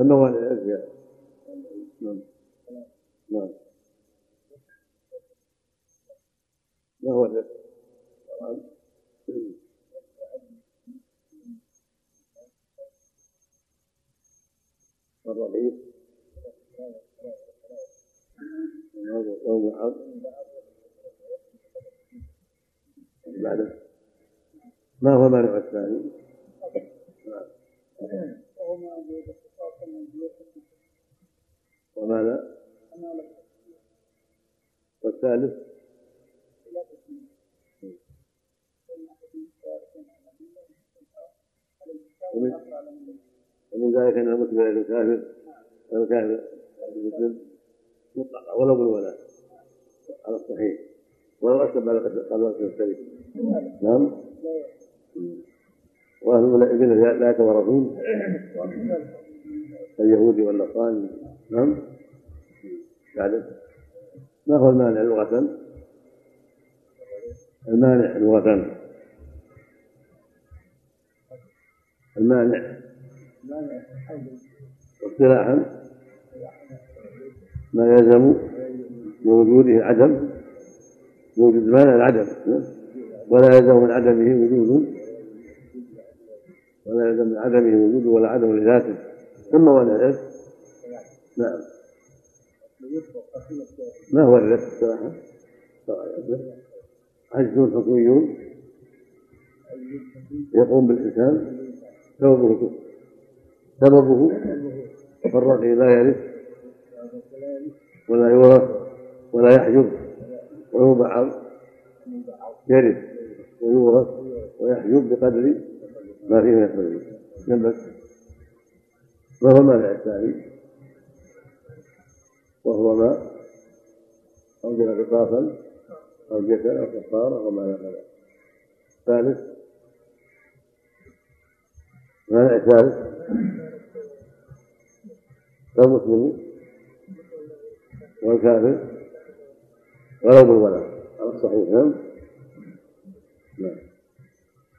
هو الارث نعم. نعم. ما هو بعده. ما هو المانع الثاني؟ وماذا؟ والثالث؟ ومن ذلك أن المسلم يكون كافر؟ الكافر المسلم مطلقا ولو بالولاء. على الصحيح. ولو اسلم بعد قبل الشريك نعم. وأهل الابن لا يتورثون اليهود والنصارى نعم. بعد ما هو المانع لغة؟ المانع لغة المانع. اصطلاحا. ما يلزم بوجوده عدم وجود المانع العدم. ولا يلزم من عدمه وجود ولا يلزم من عدمه وجود ولا عدم لذاته. ثم ولا الارث نعم. ما هو الرث الصراحه؟ عجز حكمي يقوم بالإنسان سببه. سببه. الرقي لا يرث ولا يورث ولا يحجب ويوضع يرث ويورث ويحجب بقدر ما فيه من الحدود نبت ما هو المانع الثاني وهو ما أوجد قصاصا أو جسد أو كفارة أو ما نحو ثالث مانع ثالث المسلم والكافر ولو بالولد. على الصحيح نعم؟ نعم.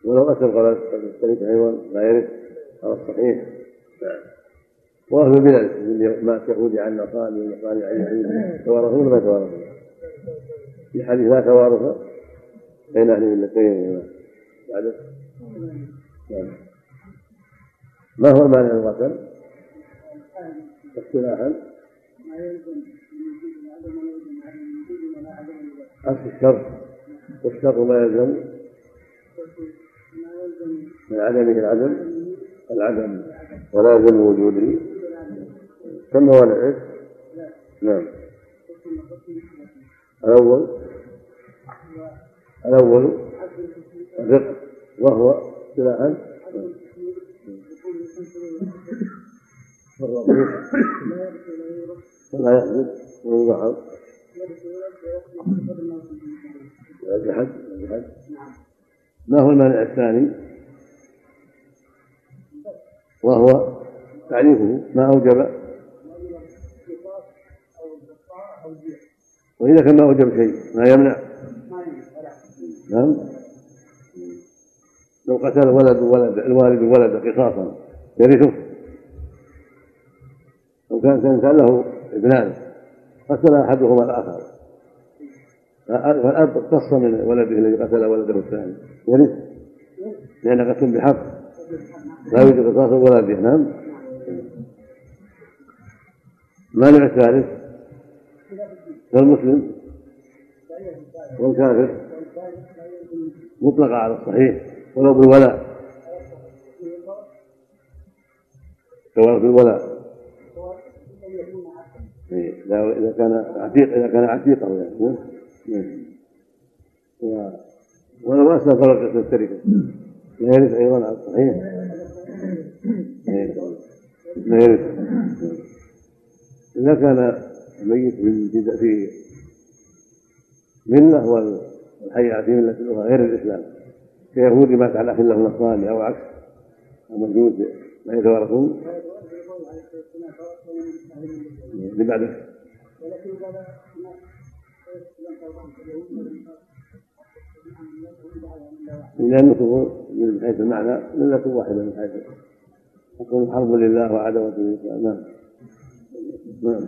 ولو أتى الغلط الشريك أيضا لا يرث على الصحيح نعم. واهل البلاد ما يهودي عن نصارى والنصارى عن يهود يتوارثون ما يتوارثون في حديث لا توارث بين أهل الملتين بعد. نعم. ما هو المانع القتل؟ اصطلاحا أصل الشرط. والشرط ما يلزم. من عدمه العدم. العدم. ولا يلزم وجوده. كم هو العز؟ نعم. الأول؟ الأول الرق وهو اصطلاحا فلا يحدث ويبعض الجحد الجحد ما هو المانع الثاني؟ وهو تعريفه ما أوجب وإذا كان ما أوجب شيء ما يمنع. نعم. لو قتل ولد ولد الوالد ولد قصاصا يرثه. لو كان كان له ابنان قتل أحدهما الآخر. فالأب اقتص من ولده الذي قتل ولده الثاني. يرث. لأن قتل بحق. لا يوجد قصاص ولده. نعم. المانع الثالث المسلم والكافر مطلقة على الصحيح ولو بالولاء. سواء بالولاء. إذا كان عتيق إذا كان عتيقا يعني ولو أسلم فرق التركة لا يرث أيضا على الصحيح. لا يرث. إذا كان الميت في ملة والحي في ملة أخرى غير الإسلام. كيهودي مات على أخي له نصراني أو عكس أو مجوس لا يتوارثون. اللي بعده لأنه من حيث المعنى ملة واحدة من حيث تكون حرب لله وعداوة للإسلام. نعم. نعم.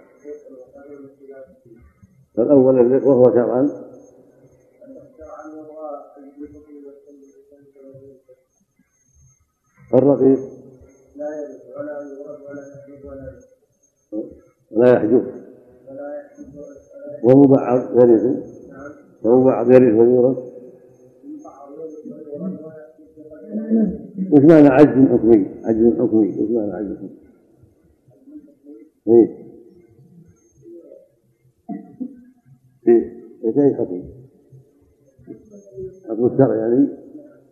الأول الرق وهو شرعا. الرقيق. ولا يحجب. ومبعض يرث. ومبعض يرث ويورث. وش معنى عجز حكمي؟ عجز حكمي. وش معنى عجز حكمي؟ أي حكم؟ حكم الشرع يعني؟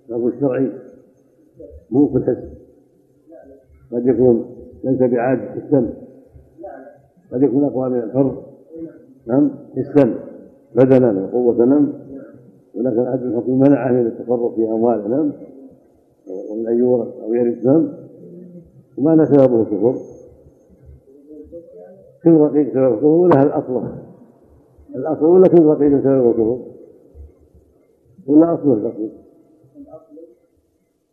حكم الشرعي مو في الحس قد يكون ليس بعاجز في السم قد يكون أقوى من الحر. نعم؟ في السم بدنا وقوة نعم. ولكن عدم الحكم منعه من التصرف في أمواله. نعم؟ ومن أن يورث أو يرث. نعم؟ وما سببه الكفر كل رقيق سبب الكفر ولها الاصل ولا كل رقيق سبب الكفر ولا اصل الرقيق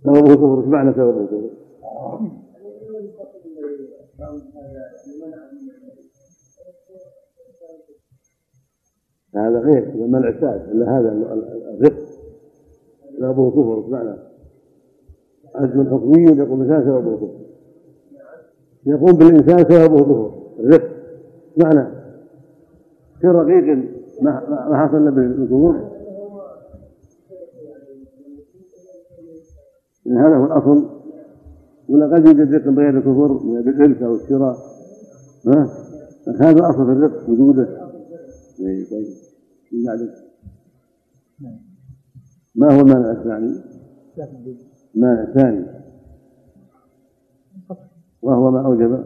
سببه الكفر إيش معنى سببه الكفر؟ هذا غير منع السائل إلا هذا الرق. سببه كفر إيش معنى؟ عزم حكمي يقوم بالانسان سببه كفر يقوم بالإنسان سببه كفر الرق. معنى في رقيق ما حصل بالكفر إن هذا هو الأصل. ولا قد يوجد رق بغير الكفر بالإرث أو الشراء. ها؟ هذا الأصل في الرق وجوده. طيب. ما هو المانع الثاني؟ المانع الثاني؟ وهو ما أوجب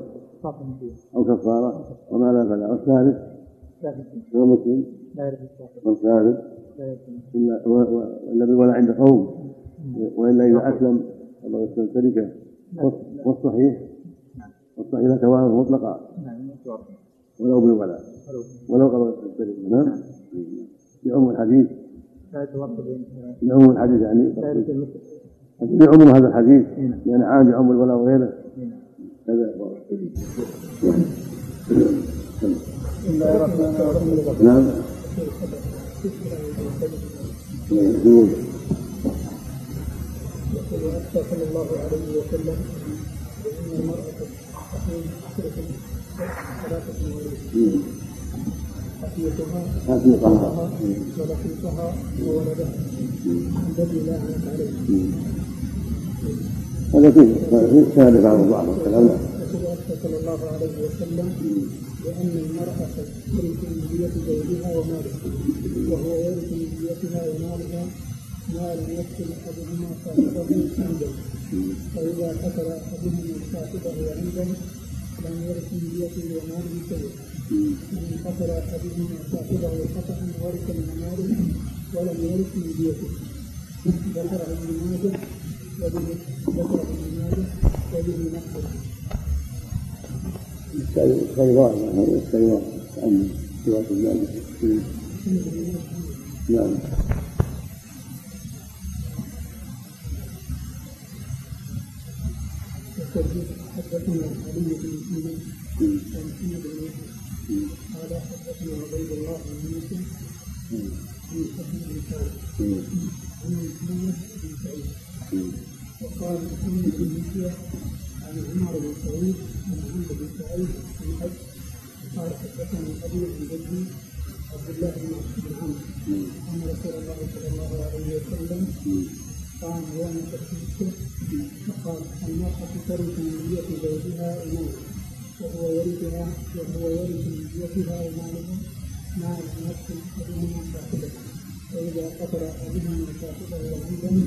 أو كفارة. وما لا فلا. والثالث هو مسلم والثالث والنبي ولا عند قوم والا اذا اسلم الله يسلم تركه والصحيح والصحيح لا توارث مطلقا ولو بالولاء ولو قبل التركه نعم بعموم الحديث. بعموم الحديث يعني بعموم هذا الحديث لأن عام بعموم الولاء وغيره هذا نعم يقول صلى الله عليه وسلم ان المراه تقوم ثلاثة مواليد حفيظها ولقيطها وولدها الذي لا عنت عليه هذا فيه شهادة بعض بعض الكلام صلى الله عليه وسلم لأن المرأة ترث من بيد زوجها وماله وهو يرث من بيتها ومالها ما لم يقتل أحدهما صاحبه عنده. فإذا قتل أحدهما صاحبه عنده لم يرث من بيته وماله شيء ومن قتل أحدهما صاحبه خطأ ورث من ماله ولم يرث من بيته ذكر ابن ماجه وبه ذكر ابن ماجه وبه نحوه عن سواك المال نعم حدثنا علي بن يحيى قال حدثنا عبيد الله بن يوسف عن حسن بن عن محمد بن سعيد وقال محمد بن عن عمر بن سعيد عن عمرو بن سعيد بن حج قال حدثني ابي عن جدي عبد الله بن عمرو أن رسول الله صلى الله عليه وسلم قام يوم تشريكه فقال المرأة ترث من بيت زوجها وماله وهو يرثها وهو يرث من بيتها ما لم يقتل أحدهما صاحبه فإذا قتل أحدهما صاحبه عمدا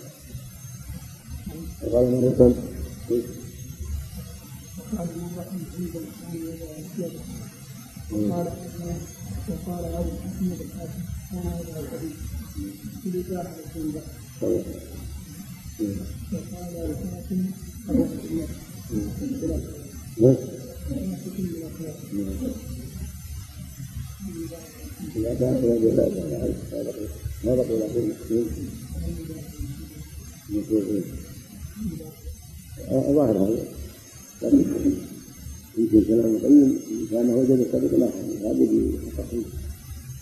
مرة قال مرة وقال وقال أبو محمد الحاكم كان هذا الحديث في إباحة الزنبق وقال الحاكم أبو محمد إذا كان إلى جزاء ما بقي له المسلمين ظاهر هذا. لكن يمكن كلام القيم كان وجد السابق لا هذا بتقريب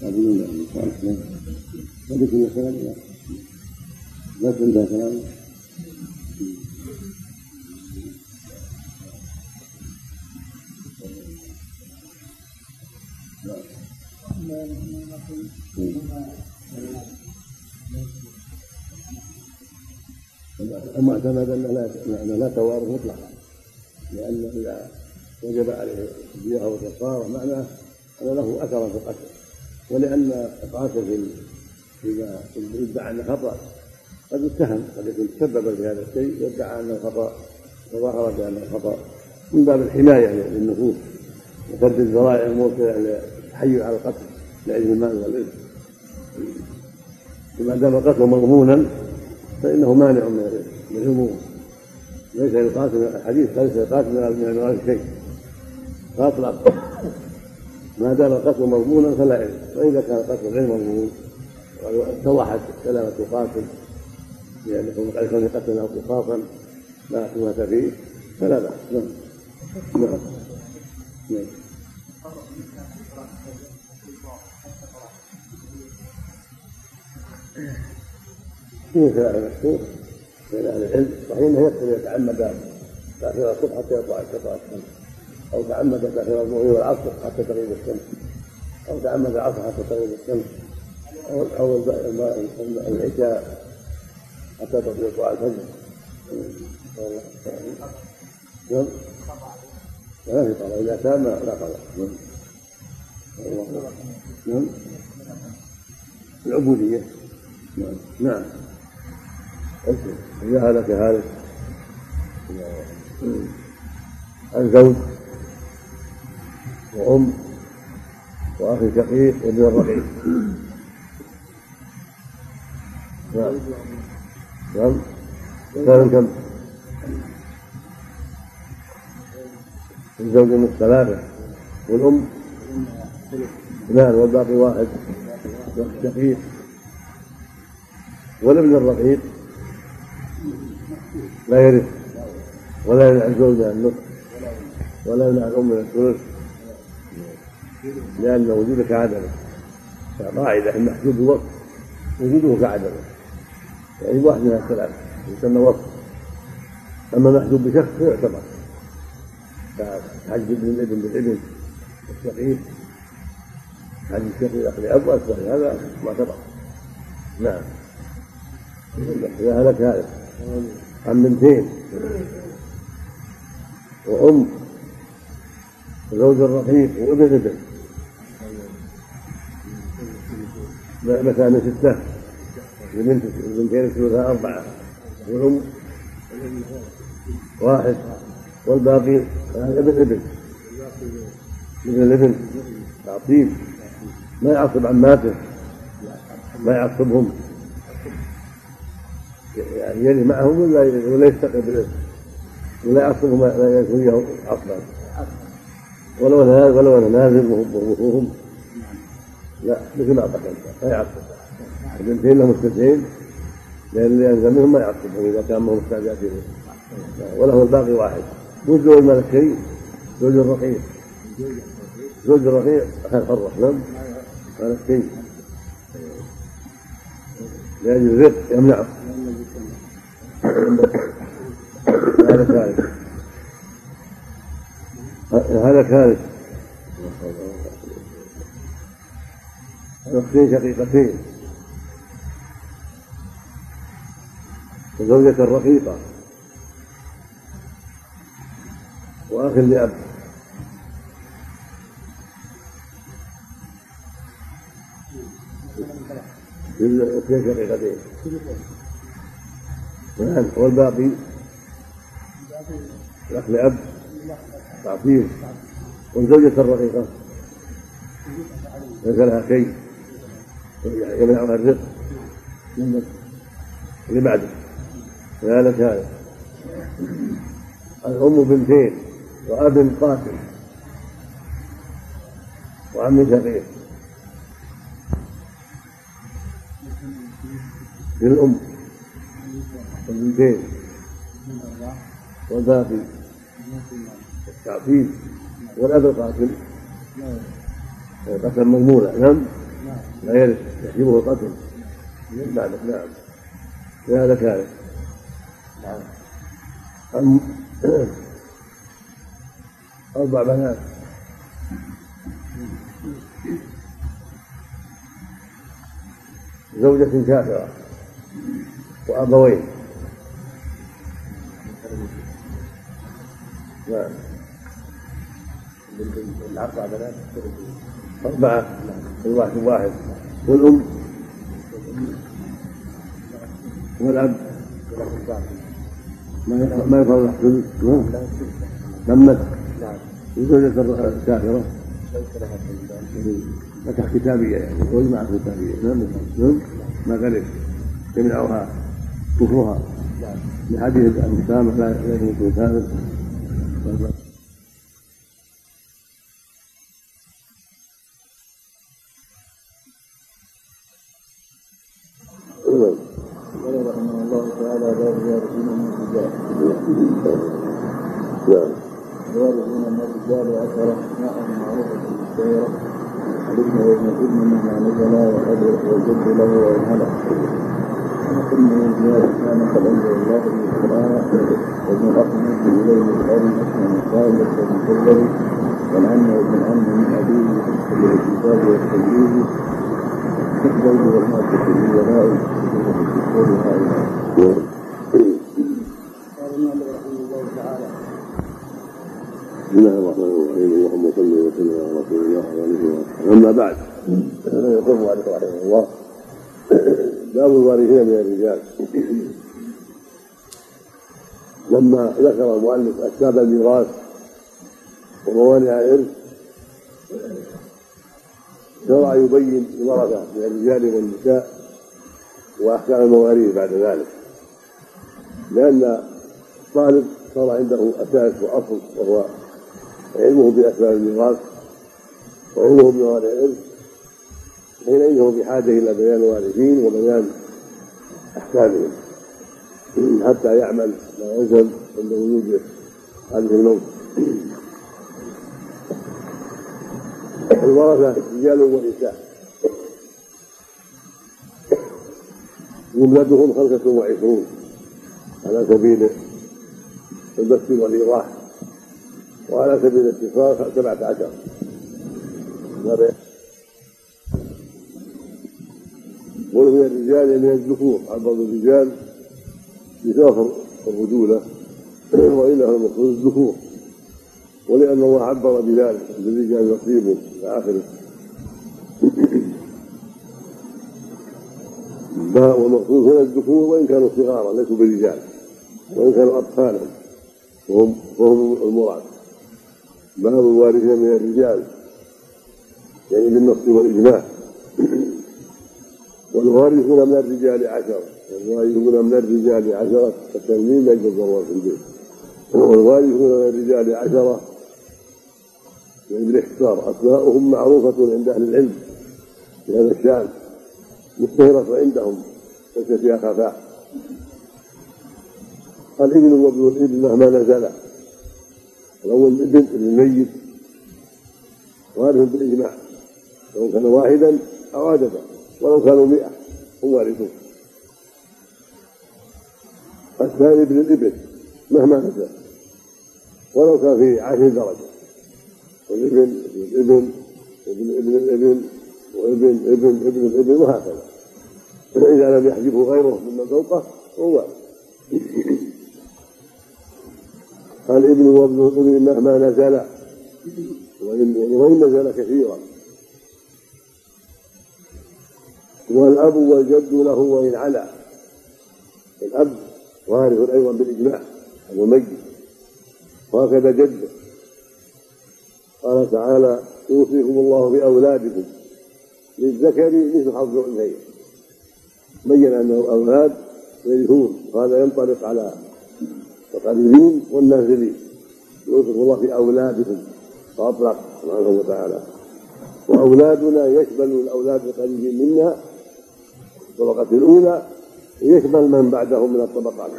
قابلون يعني صالح قد يكون السلام لا بس انتهى كلامه المعتمد انه لا توارث مطلقا لأنه إذا وجب عليه الدية أو الكفاره معناه أن له اثرا في القتل. ولأن اقعاته في فيما يدعى انه خطا قد يتهم قد يكون تسبب في هذا الشيء يدعى انه خطا وظهر بانه خطا من باب الحماية للنفوس وسد الذرائع الموصله للتحيل على القتل لعلم المال والاثم وما دام القتل مضمونا فإنه مانع من العموم ليس للقاتل الحديث ليس للقاتل من المال شيء. قاتل ما دام القتل مضمونا فلا علم. وإذا كان القتل غير مضمون اتضحت سلامه القاتل لأنه قد يكون قتله قصاصا لا تمات فيه فلا بأس. نعم. نعم. نعم. فيه خلاف مشهور بين أهل العلم. صحيح إنه يكفر يتعمد تأخير الصبح حتى يطلع شفاء الشمس أو تعمد تأخير الظهر والعصر حتى تغيب الشمس. أو تعمد العصر حتى تغيب الشمس. أو أو العشاء حتى تطلع الفجر. نعم. لا في قضاء إذا تاب لا قضاء نعم. نعم. العبودية. نعم. نعم. إذا هلك هالك الزوج وأم وأخي شقيق وابن الرقيق. نعم. نعم. كان كم؟ الزوج من ثلاثة والأم؟ اثنان والباقي واحد. شقيق والابن الرقيق. لا يرث ولا يمنع الزوج من النصف ولا يمنع الأم من الثلث. لأن وجودك كعدمه. قاعدة المحجوب بوصف وجوده كعدمه. يعني واحد من الثلاث يسمى وصف أما محجوب بشخص فيعتبر. كحج ابن الابن بالابن الشقيق حج الشقيق أخذ اب واكبر هذا معتبر نعم. إذا هلك هذا. عن بنتين وأم. وزوج الرقيق وابن ابن مكان ستة. لبنت البنتين ثلثها أربعة. والأم. واحد. والباقي ابن ابن ابن الابن تعطيل. ما يعصب عماته. ما يعصبهم. يعني يلي معهم ولا ولا يستقل بالاسم. ولا يعصبهم لا يكون عصبا ولو أنا ولو أنا نازل وهم لا مثل ما قتلت لا يعصب البنتين لهم الثنتين لأن اللي ينزل منهم ما يعصبهم اذا كان معهم مستعجلين وله الباقي واحد. مو زوج مالك شيء. زوج الرقيق. زوج الرقيق. خير حرة نعم مالك شيء. لأجل الرق يمنعه هذا كارث هذا كارث أختين شقيقتين. وزوجة رقيقة. وأخ لأب. اثنين شقيقتين نعم والباقي؟ الأخ لأب. تعطيل. والزوجة الرقيقة. ليس لها شيء. يمنعها الرزق اللي بعده. هذا هذا الأم بنتين وأب قاتل وعم شقيق. للأم. والبنتين. والباقي. التعفيف والأب القاتل. قتل مضمونة نعم. لا يرث يحجبه القتل. بعد نعم. هذا كارث نعم. أربع بنات. زوجة كافرة وأبوين نعم. الأربع بنات. أربعة. الواحد. واحد والأم. والأب. ما يفعل الحسن تمت زوجة الكافرة فتح كتابية يعني. زوج مع كتابية نعم. ما غلب يمنعها كفرها لحديث المسامح لا يكون كافر أسباب الميراث وموانع الإرث شرع يبين الورثه من الرجال والنساء وأحكام المواريث بعد ذلك. لأن الطالب صار عنده أساس وأصل وهو علمه بأسباب الميراث وعلمه بموانع الإرث حينئذ هو بحاجة إلى بيان الوارثين وبيان أحكامهم حتى يعمل ما يلزم عند وجود هذه الموت. الورثة رجال ونساء. جملتهم خمسة وعشرون على سبيل البث والإيضاح وعلى سبيل الاختصار سبعة عشر. قل من الرجال من الذكور. عبر الرجال بسافر الرجولة. وإنها المقصود الذكور. ولأن الله عبر بذلك للرجال نصيب إلى آخره. والمقصود هنا الذكور؟ وإن كانوا صغارا ليسوا برجال وإن كانوا أطفالا وهم وهم المراد. باب الوارثين من الرجال؟ يعني بالنص والإجماع. والوارثون من الرجال عشرة. والوارثون من الرجال عشرة التنوين لا يجوز في البيت. والوارثون من الرجال عشرة. يعني بالاختصار أسماؤهم معروفة عند أهل العلم في هذا الشأن مشتهرة عندهم ليس فيها خفاء. الابن وابن الابن مهما نزل الأول الابن الميت وارث بالإجماع سواء كان واحدا أو عددا ولو كانوا مئة هم وارثون. الثاني ابن الابن مهما نزل. ولو كان في عشر درجة. والإبن ابن ابن ابن الابن وابن ابن ابن الابن وهكذا. فإذا لم يحجبه غيره ممن فوقه وارث الابن وابن الابن مهما نزل. وإن نزل كثيرا. والأب والجد له وإن علا. الأب وارث أيضا بالإجماع. أبو الميت وهكذا جده. قال تعالى يوصيكم الله بأولادكم للذكر مثل حظ الأنثيين. بين أنه أولاد يرثون وهذا ينطبق على القريبين والنازلين يوصيكم الله في أولادكم فأطلق سبحانه وتعالى. وأولادنا يشمل الأولاد القريبين منا. الطبقة الأولى يشمل من بعدهم من الطبقات.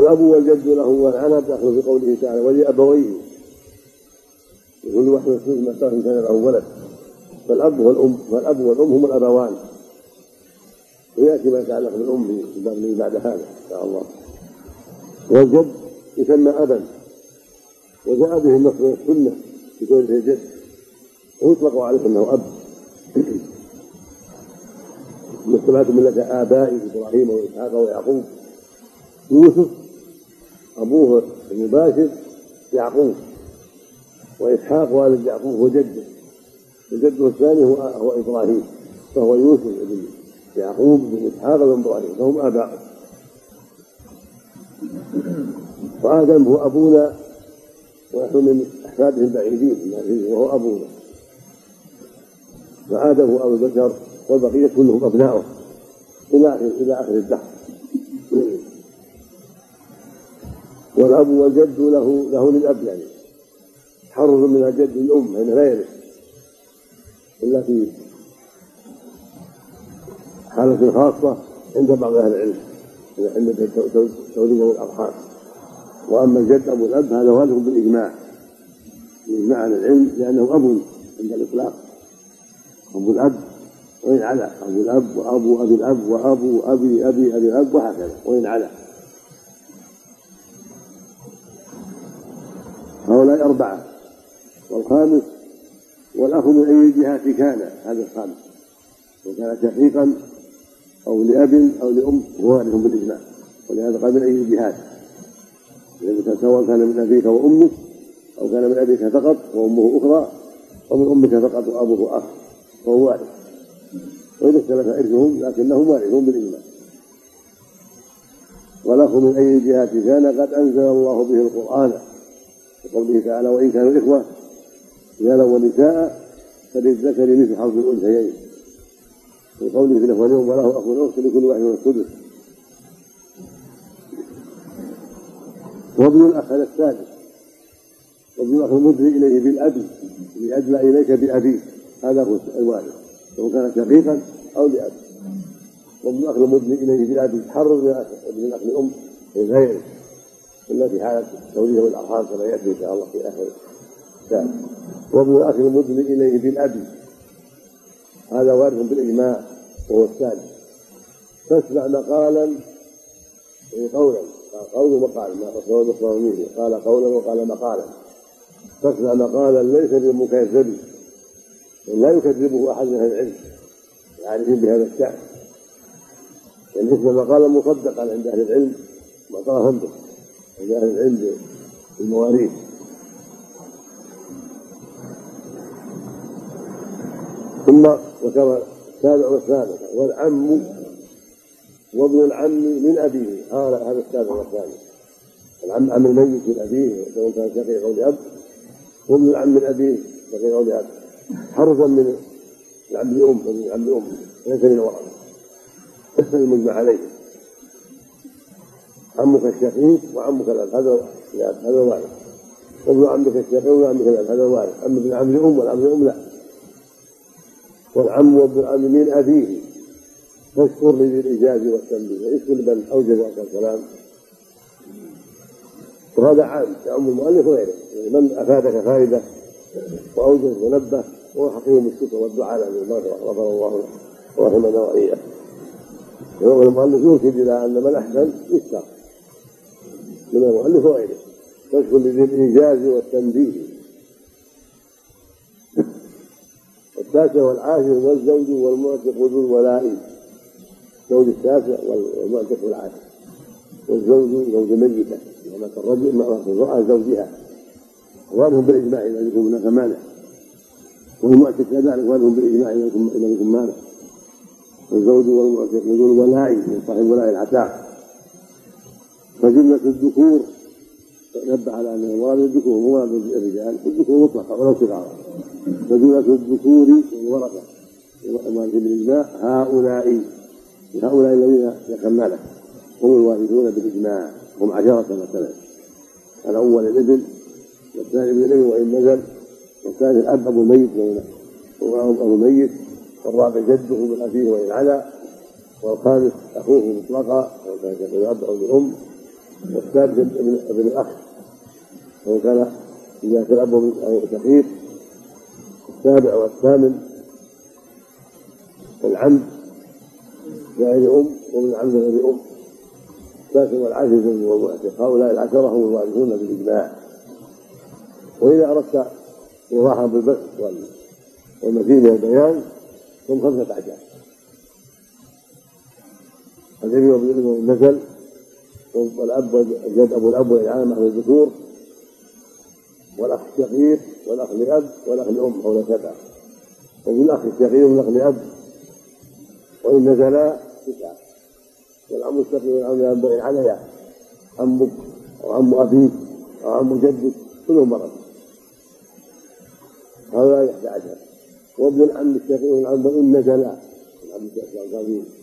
والأب والجد له والعنب داخل في قوله تعالى ولأبويه. يقول واحد مسلم ما كان له ولد. فالأب والأم فالأب والأم هم الأبوان. ويأتي ما يتعلق بالأم في الباب بعد هذا إن شاء الله. والجد يسمى أبا. وجاء به النص من السنة قوله جد. ويطلق عليه أنه أب. مثل ملة آبائي إبراهيم وإسحاق ويعقوب. يوسف أبوه المباشر يعقوب وإسحاق والد يعقوب هو جده. وجده الثاني هو هو إبراهيم فهو يوسف بن يعقوب بن إسحاق بن إبراهيم فهم آباء وآدم هو أبونا ونحن من أحفاده البعيدين وهو أبونا. فآدم هو أبو البشر والبقية كلهم أبناؤه إلى آخر إلى آخر الدهر. والأب والجد له له للأب يعني. تحرر من الجد الأم فإنه لا يرث إلا في حالة خاصة عند بعض أهل العلم. عند توليد الأرحام وأما الجد أبو الأب هذا والد بالإجماع. بالإجماع عن العلم لأنه أب عند الإطلاق. أبو الأب وإن علا. أبو الأب وأبو أبي الأب وأبو أبي أبي أبي الأب وهكذا. وإن علا. هؤلاء أربعة والخامس والأخ من أي جهة كان هذا الخامس. وكان شقيقا أو لأب أو لأم هو وارث بالإجماع. ولهذا قال من أي جهات سواء كان من أبيك وأمك أو كان من أبيك فقط وأمه أخرى أو من أمك فقط وأبوه أخ فهو وارث وإذا اختلف إرثهم لكنهم وارثون بالإجماع. والأخ من أي جهة كان قد أنزل الله به القرآن وقوله تعالى وإن كانوا إخوة رجالا ونساء فللذكر مثل حظ الأنثيين. وقوله في الإخوان وله أخو أخت لكل واحد من السدس. وابن الأخ هذا الثالث. وابن الأخ المدري إليه بالأب لأدلى إليك بأبيه. هذا هو الوارث سواء كان شقيقا أو لأب. وابن الأخ المدري إليه بالأب يتحرر من الأخ لأم غيره. إلا في حالة توليه الأرحام كما يأتي إن شاء الله في آخر الكتاب. وابن الأخ المدلي إليه بالأب هذا وارث بالإجماع وهو الثاني. فاسمع مقالا قولا. قول مقال ما الإخوانيين قال قولا وقال مقالا. فاسمع مقالا ليس بمكذب. لا يكذبه أحد من أهل العلم. يعرفون بهذا الشأن. يعني اسم مقالا مصدقا عند أهل العلم معترفا به عند العلم بالمواريث. ثم ذكر السابع والثامن والعم وابن العم من أبيه. قال هذا السابع والثامن العم عم الميت من أبيه سواء كان شقيق أو لأب. وابن العم من أبيه شقيق أو لأب. حرفا من العم لأم ومن العم لأم ليس من ورثة المجمع عليه. عمك الشقيق وعمك الأب هذا هذا وارث وابن عمك الشقيق وابن عمك الأب هذا وارث أما ابن عم الأم والعم الأم لا. والعم وابن العم من أبيه. فاشكر لي بالايجاز والتنبيه. إيش كل من اوجز هذا الكلام. وهذا عام يعم المؤلف وغيره. يعني من أفادك فائدة واوجز ونبه حقيقه الشكر والدعاء له المغفره غفر الله له ورحمنا وإياه. المؤلف يرشد إلى أن من أحسن يشترط من المؤلف وغيره لذي الايجاز والتنبيه. التاسع والعاشر والزوج والمعتق ذو الولاء. الزوج التاسع والمعتق العاشر. والزوج زوج ميتة. مات الرجل مات المرأة زوجها. أخوانهم بالإجماع إذا يكون هناك مانع. والمعتق كذلك أخوانهم بالإجماع إذا يكون مانع. والزوج والمعتق ذو الولاء من صاحب ولاء العتاق. فجملة الذكور نبه على أن المراد الذكور مو مراد الرجال الذكور مطلقة ولو صغارا فجملة الذكور والورثة بالإجماع هؤلاء هؤلاء الذين ذكرنا لك هم الوارثون بالإجماع هم عشرة مثلا. الأول الإبن والثاني ابن الإبن وإن نزل والثالث الأب أبو الميت وإن أبو الميت والرابع جده من أبيه وإن علا والخامس أخوه مطلقا سواء كان شقيق أب أو الأم. والسادس ابن ابن الأخ. سواء كان إذا كان أو شقيق السابع والثامن. العم. غير أم ومن العم غير أم التاسع والعاشر والمعتق هؤلاء العشرة هم الوارثون بالإجماع وإذا أردت إيضاحا بالبث والمزيد من البيان هم خمسة أحجار الابن والابن والنسل والأب والجد أبو الأب والإعانة أهل الذكور والأخ الشقيق والأخ لأب والأخ لأم حول سبعة. وفي الأخ الشقيق والأخ لأب وإن نزلا تسعة. والعم الشقيق والعم لأب عليا. عمك أو عم أبيك أو عم جدك كلهم مرض. هذا 11 وابن العم الشقيق والعم وإن نزلا. العم الشقيق القديم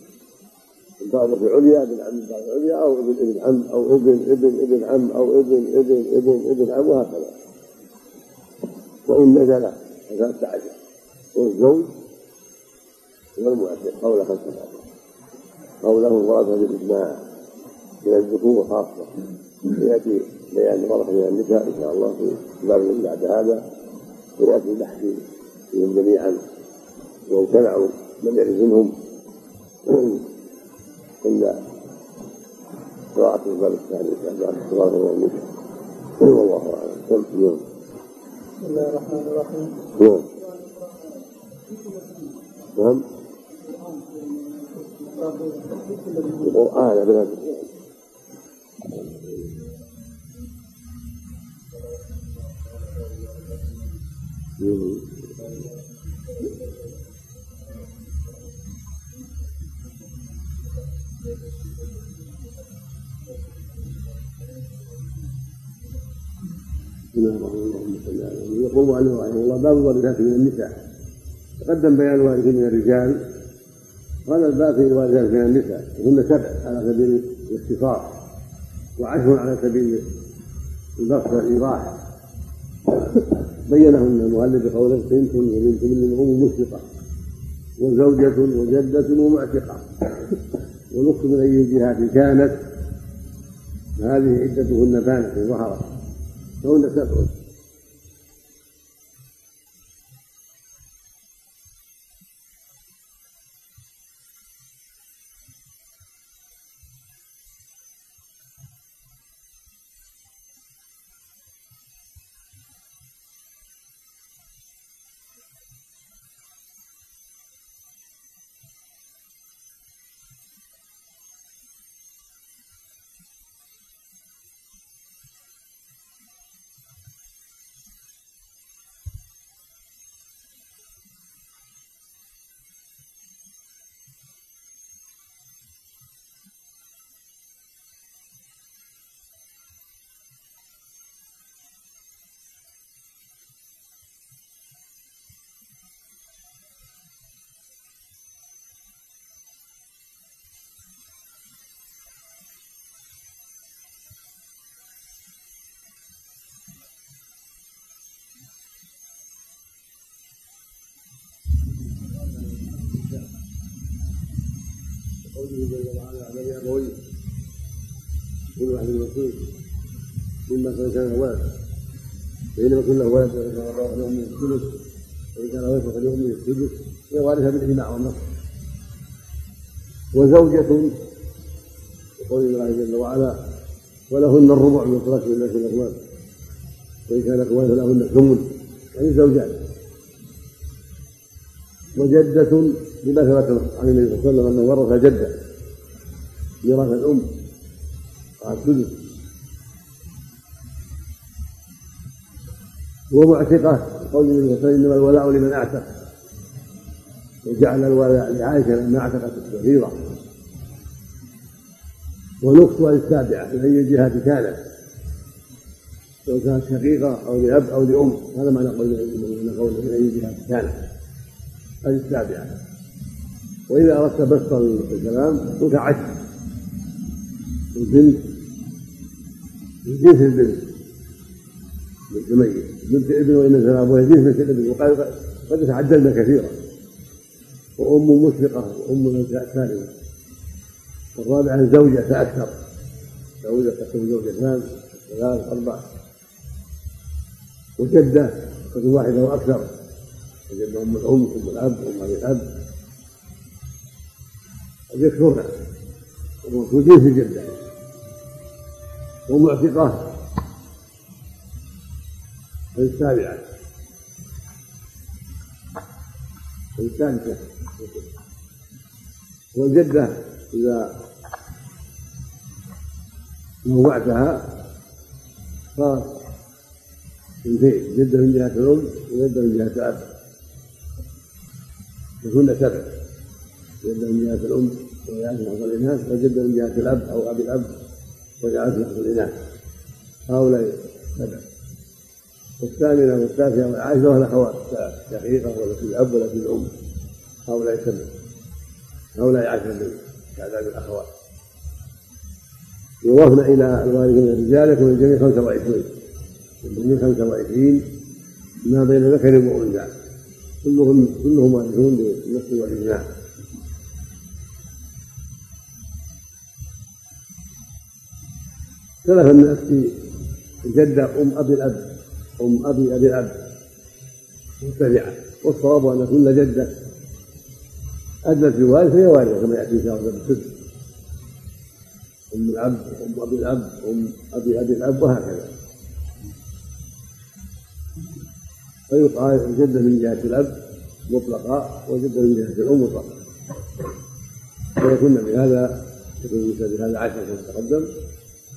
الدرجة العليا ابن عم الدرجة العليا أو ابن ابن عم أو ابن ابن ابن عم أو ابن ابن ابن ابن عم وهكذا. وإن نزل ثلاثة عشر والزوج والمؤثر قول خمسة عشر قوله ورثة بالإجماع من الذكور خاصة يأتي بيان ورثة من النساء إن شاء الله في باب بعد هذا. ويأتي البحث فيهم جميعا. وامتنعوا من يرث منهم إلا قراءة الباب الثاني بعد الصلاة والنساء والله أعلم. اليوم. بسم الله الرحمن الرحيم. نعم. نعم القرآن ابن يقول مؤلف رحمه الله باب الوارثات من النساء. تقدم بيان الوارثين من الرجال وهذا الباب في الوارثات من النساء وهن سبع على سبيل الاختصار وعشر على سبيل البسط والإيضاح. بينهن المؤلف بقوله بنت وبنت من الأم مشفقة وزوجة وجدة ومعتقة والأخت من أي الجهات كانت هذه عدتهن بانت ظهرت فهن سبع قوله جل وعلا بني أبويه كل واحد الوكيل مما كان ولد فإن لم يكن له ولد فله من الثلث وإن كان ولد فله من السدس هي وارثة بالإجماع والنصر. وزوجة يقول الله جل وعلا ولهن الربع من ترك من الأكوان وإن كان أكوان فلهن الثمن يعني زوجات وجدة لما ثبت عن النبي صلى الله عليه وسلم أنه ورث جدة ميراث الأم. قال السدس ومعتقة قول النبي صلى الله عليه وسلم إنما الولاء لمن أعتق. وجعل الولاء لعائشة لما أعتقت الصغيرة ونقصها السابعة من أي جهة كانت؟ سواء كانت شقيقة أو لأب أو لأم هذا معنى قول من أي جهة كانت؟ هذه السابعة. وإذا أردت بسطا الكلام عشر البنت من جنس البنت بنت ميت بنت إبن وإن نزل أبوها جنس مثل الإبن. وقد قد تعدلنا كثيرا. وأم مشفقة وأم سالمة والرابعة زوجة فأكثر. زوجة تكون زوجتان ثلاث أربع. وجدة تكون واحدة وأكثر. وجدة أم الأم أم الأب أم الأب. يكثرن وموجودين في جدة. ومعتقة. السابعة. الثالثة. والجدة إذا نوعتها صارت اثنتين جدة من جهة الأم وجدة من جهة الأب. يكون سبع. جدة من جهة الأم وجعلت لحظ الإناث وجدة من جهة الأب أو أبي الأب وجعلت لحظ الإناث. هؤلاء سبع والثامنة والتاسعة والعاشرة الأخوات شقيقة ولا في الأب ولا في الأم. هؤلاء سبع. هؤلاء عشرة من تعداد الأخوات. يضافن إلى الوالدين الرجال يكون الجميع 25 الجميع 25 ما بين ذكر وأنثى. كلهم كلهم وارثون بالنص والإجماع اختلف الناس في الجدة أم أبي الأب أم أبي أبي الأب متبعة والصواب أن كل جدة أدلت بوارث فهي وارثة كما يأتي إن شاء الله بالسدس أم الأب أم أبي الأب أم أبي أبي الأب وهكذا. فيقال الجدة من جهة الأب مطلقة وجدة من جهة الأم مطلقة. ويكون بهذا يكون بهذا عشرة كما تقدم.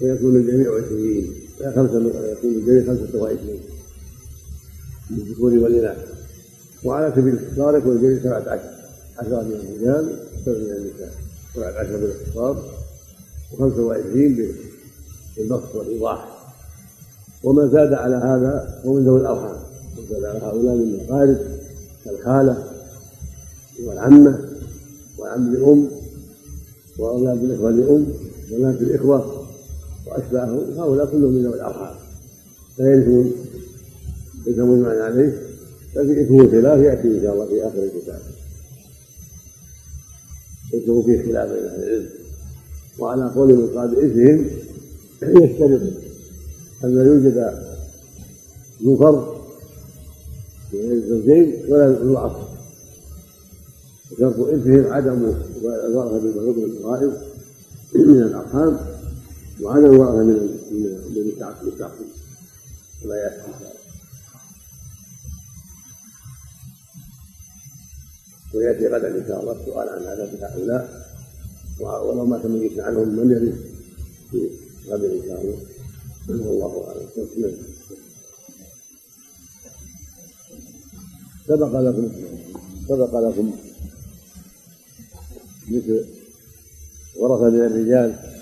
ويكون الجميع عشرين خمسة يكون الجميع خمسة وعشرين للذكور والإناث. وعلى سبيل الاختصار يكون الجميع سبعة عشر عشرة من الرجال وسبعة من النساء. سبعة عشر بالاختصار وخمسة وعشرين بالنص والإيضاح وما زاد على هذا هو من ذوي الأرحام. وزاد على هؤلاء من الأقارب كالخالة والعمة وعم الأم وأولاد الإخوة لأم وبنات الإخوة وأشباههم هؤلاء كلهم من ذوي الأرحام. لا يرثون يسمون المعنى عليه لكن اسمه خلاف يأتي إن شاء الله في آخر الكتاب. يكون فيه خلاف بين أهل العلم. وعلى قول من قال بإثمهم يشترط أن لا يوجد ذو فرض بين الزوجين ولا ذو عصر. وشرط إثمهم عدم الورثة بالمفروض الغائب من الأرحام. وعدم الورثة من من التعصيب ولا يأتي ويأتي غدا إن شاء الله السؤال عن عذاب هؤلاء ولو ما تميز عنهم من يرث في غد إن شاء الله. والله أعلم. سبق لكم سبق لكم مثل ورث من الرجال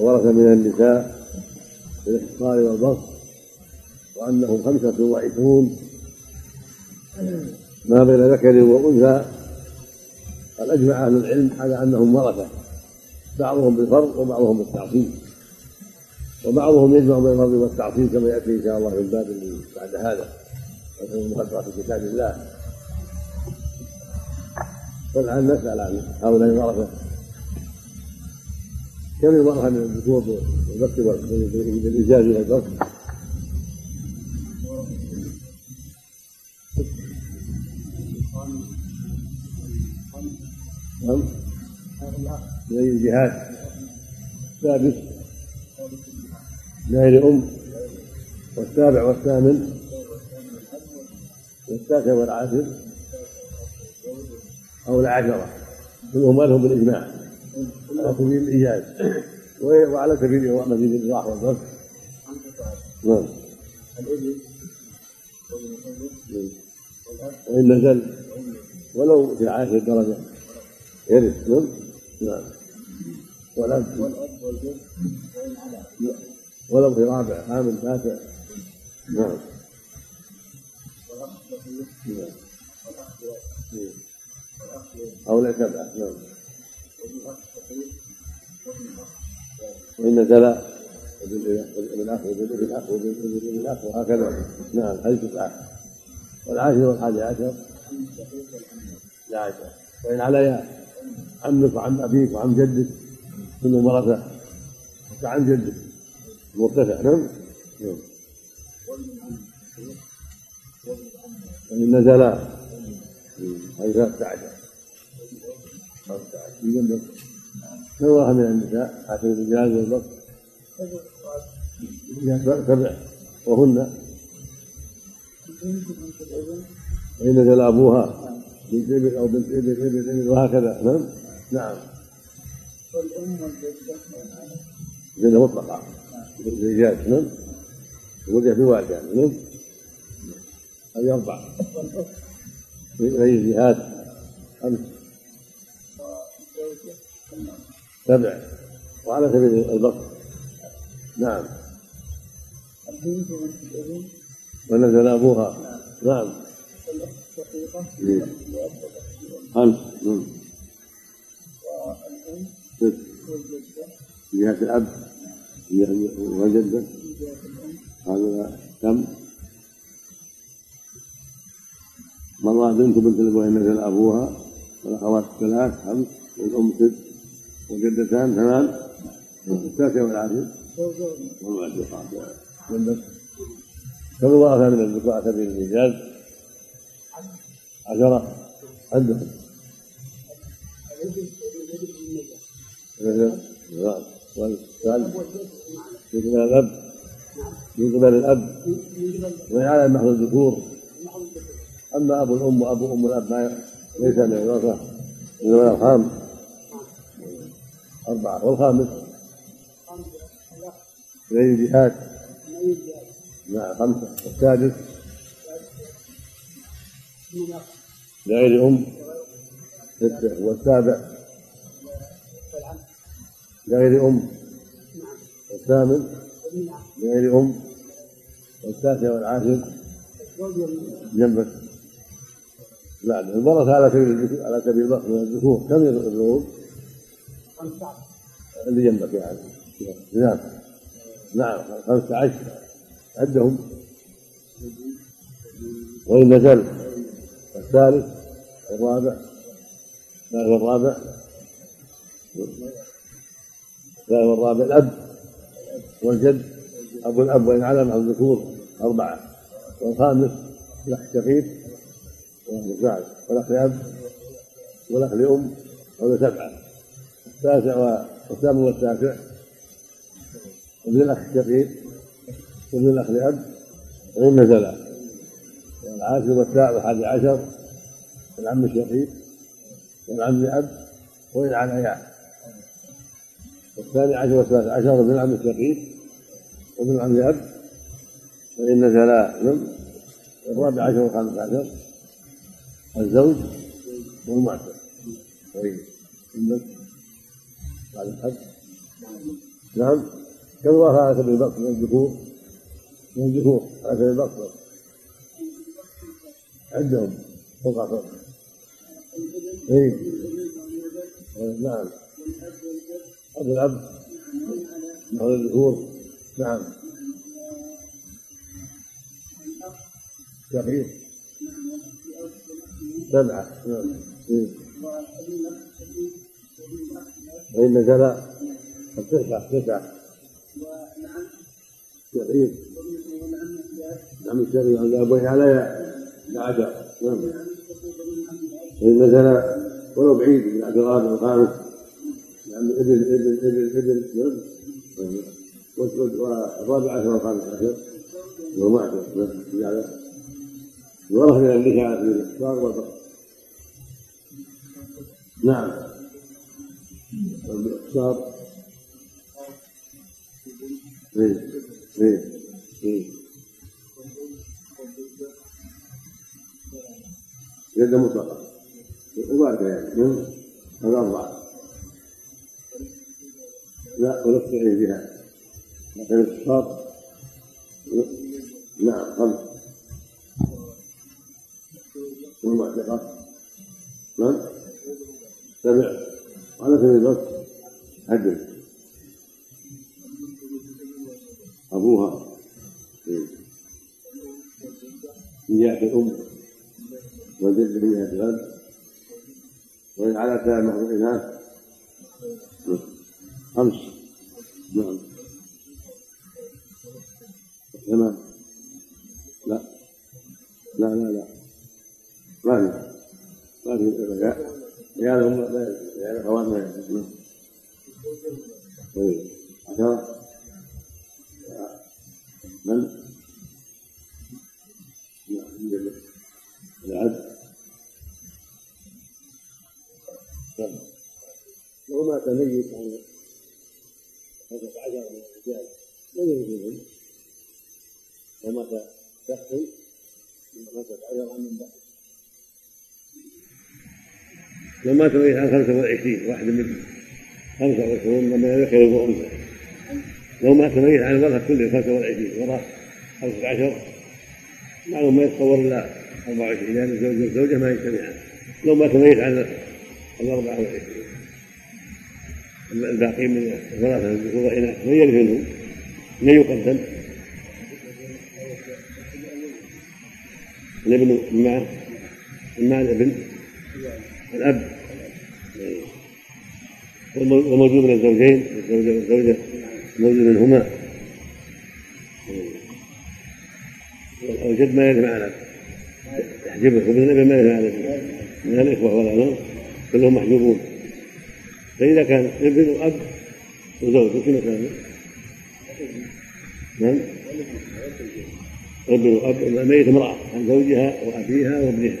وورث من النساء بالإحصار والبسط وأنهم خمسة وعشرون. ما بين ذكر وأنثى قد أجمع أهل العلم على أنهم ورثة بعضهم بالفرض وبعضهم بالتعصيب. وبعضهم يجمع بين الفرض والتعصيب كما يأتي إن شاء الله في الباب اللي بعد هذا في كتاب الله. فالان نسأل عن هؤلاء الورثة. كم الورثه من الذكور بالبسط بالإيجاز والبسط نعم. من أي الجهات السادس. غير أم والسابع والثامن. والتاسع والعاشر. أو العشرة كلهم لهم بالإجماع. على سبيل الإيجاز وعلى سبيل مزيد الإيضاح والفصل نعم. وإن نزل. ولو في عاشر درجة يرث. نعم. نعم. والأب والجد ولو في رابع خامس تاسع. نعم. أو لا سبعة نعم. وإن نزل بالأخ بالأخ بالأخ وهكذا. نعم هذه تسعة. والعاشر والحادي عشر. لا عشر وإن عليا عمك وعم أبيك وعم جدك كل ورثة وعن جدك. مرتفع نعم. نعم. وإن نزل. هذه ثلاثة عشر سواها من النساء حسب الرجال والبصر سبع وهن؟ وإن نزل أبوها بنت ابن أو بنت ابن ابن ابن وهكذا نعم. نعم والأم والجدة مطلقة الرجال نعم وجه بوالدة نعم هذه أربعة. من أي الجهات خمس سبع وعلى سبيل البصر نعم. ونزل أبوها. نعم. خمس. ست جهة الأب. والجدة هذا كم؟ مرة بنت بنت الأبوين نزل أبوها. والأخوات ثلاث خمس والأم ست. والجدتان ثمان التاسع والعاشر والمعد كم ورثة من الذكور على سبيل الإيجاز عشرة. عندهم. من الأب. من قبل الأب ويعلم محض الذكور. أما أبو الأم وأبو أم الأب ليس من الورثة من الأرحام. أربعة. والخامس؟ من أي الجهات نعم خمسة. والسادس؟ لغير أم ستة. والسابع؟ لغير أم والثامن؟ لغير أم والتاسع والعاشر؟ جنبك. بعد الورثة على سبيل على سبيل من الذكور كم يبلغون؟ اللي جنبك يعني. نعم نعم خمسة عشر. عدهم وإن نزل. الثالث الرابع. الثالث والرابع. الثالث والرابع الأب والجد. أبو الأب وإن علم عن الذكور أربعة. والخامس الأخ الشقيق. والأخ لأب والأخ لأم وهذا سبعة التاسع والثامن والتاسع. وابن الأخ الشقيق وابن الأخ لأب وإن نزل والعاشر والتاسع والحادي عشر. العم الشقيق والعم لأب وإن عليا والثاني عشر والثالث عشر ابن العم الشقيق وابن العم لأب وإن نزلا نم الرابع عشر والخامس عشر. الزوج والمعتق. طيب. بعد الحج. نعم. كم الله على سبيل البقر من الذكور من الذكور على سبيل البقر عندهم. فوق فوق اي نعم. أبو الاب له الذكور نعم. شقيق سبعة. نعم. وإن نزل تسعة تسعة شقيق نعم الشقيق عند أبوه على العشر نعم. وإن نزل ولو بعيد من العشر الرابع والخامس نعم ابن ابن ابن ابن نعم. والرابع عشر والخامس عشر. وهو معتر نعم الورث من النكاح سبيل الاختصار والبقر نعم. بالاختصار إيه إيه إيه يد مطلقة وبارك يعني الأربعة لا ولا تستعين بها لكن نعم خمس والمعتقة نعم سبع على سبيل الوقت عدل أبوها. من جهة الأم. والجد من جهة الأب. وإن على سامة الإناث خمس نعم. تمام. لا. لا لا لا. ما في ما في يا لهم يا ما يسمعون طيب عشرة من؟ العدل لو مات ميت عن خمسة عشر من الرجال من يجوزهم لو مات شخص خمسة عشر من بعد لو مات ميت عن خمسة وعشرين واحد من خمسة وعشرين لما يخرج أنثى. لو مات ميت عن الورثة كله خمسة وعشرين ورث خمسة عشر. معلوم ما يتصور إلا أربعة وعشرين لأن الزوج والزوجة ما يجتمعان لو مات ميت عن الأربعة وعشرين. الباقي من الثلاثة الذكور إناث من يرث منهم من يقدم. الابن مع مع الابن الأب. وموجود من الزوجين الزوجة والزوجة موجود منهما. الجد ما يرث الأب يحجبه. وابن الابن ما يرث الابن من الإخوة والأعمام كلهم محجوبون. فإذا كان ابن وأب وزوج في مكانه نعم. ابن وأب الميت امرأة عن زوجها وأبيها وابنها.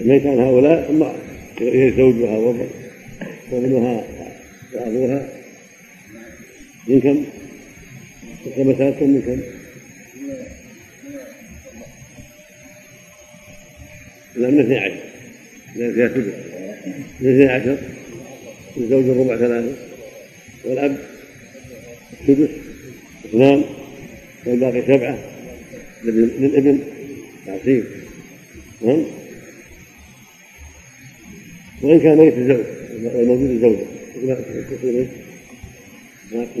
الميت عن هؤلاء امرأة هي زوجها وابنها. وأبوها من كم؟ خمسات من كم؟ لا من اثني عشر. لأن فيها سدس من اثني عشر. للزوج الربع ثلاثة. والأب سدس. اثنان. والباقي سبعة. للابن تعصيب. نعم. وإن كان ميت الزوج. والموجود الزوجة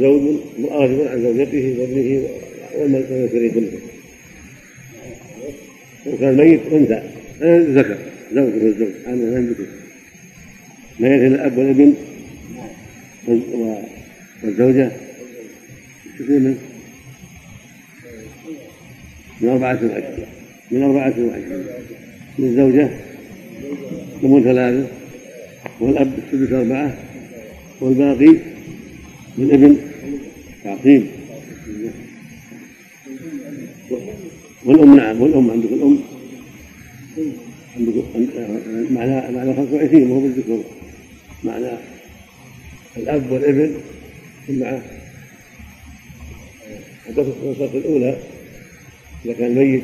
زوج راغب عن زوجته وابنه والمسيرين كله وكان ميت أنثى. ذكر. زوج والزوج عن ذكر ميت الأب والابن والزوجة؟ كثير من من أربعة وعشرين. من أربعة وعشرين. للزوجة ثمن ثلاثة؟ والأب السدس أربعة والباقي للابن تعصيب والأم نعم والأم عندك الأم عندك معنى معنى 25 وهو بالذكر. معنى الأب والابن مع حدث الخمسة الأولى إذا كان ميت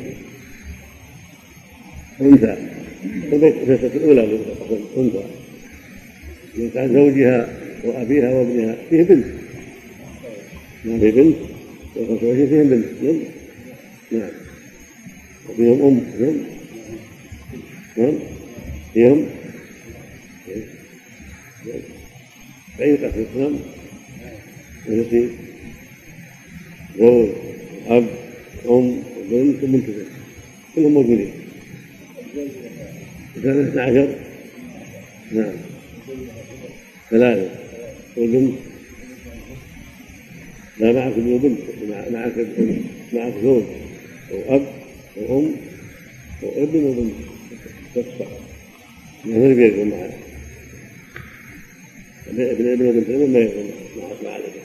أنثى. الخمسة الأولى أنثى. كان زوجها وأبيها وابنها فيه بنت. ما في بنت. والخمسة وعشرين فيهم بنت. نعم. نعم. وفيهم أم. نعم. نعم. فيهم. فأي قسم نعم. ويصير زوج أب أم وبنت وبنت بنت. كلهم موجودين. اثنا عشر. نعم. ثلاثة والبنت لا معك ابن وبنت معك معك زوج وأب وأم وابن وبنت تسع ما بيرجع معه ابن ابن وبنت. ابن ما ما عليه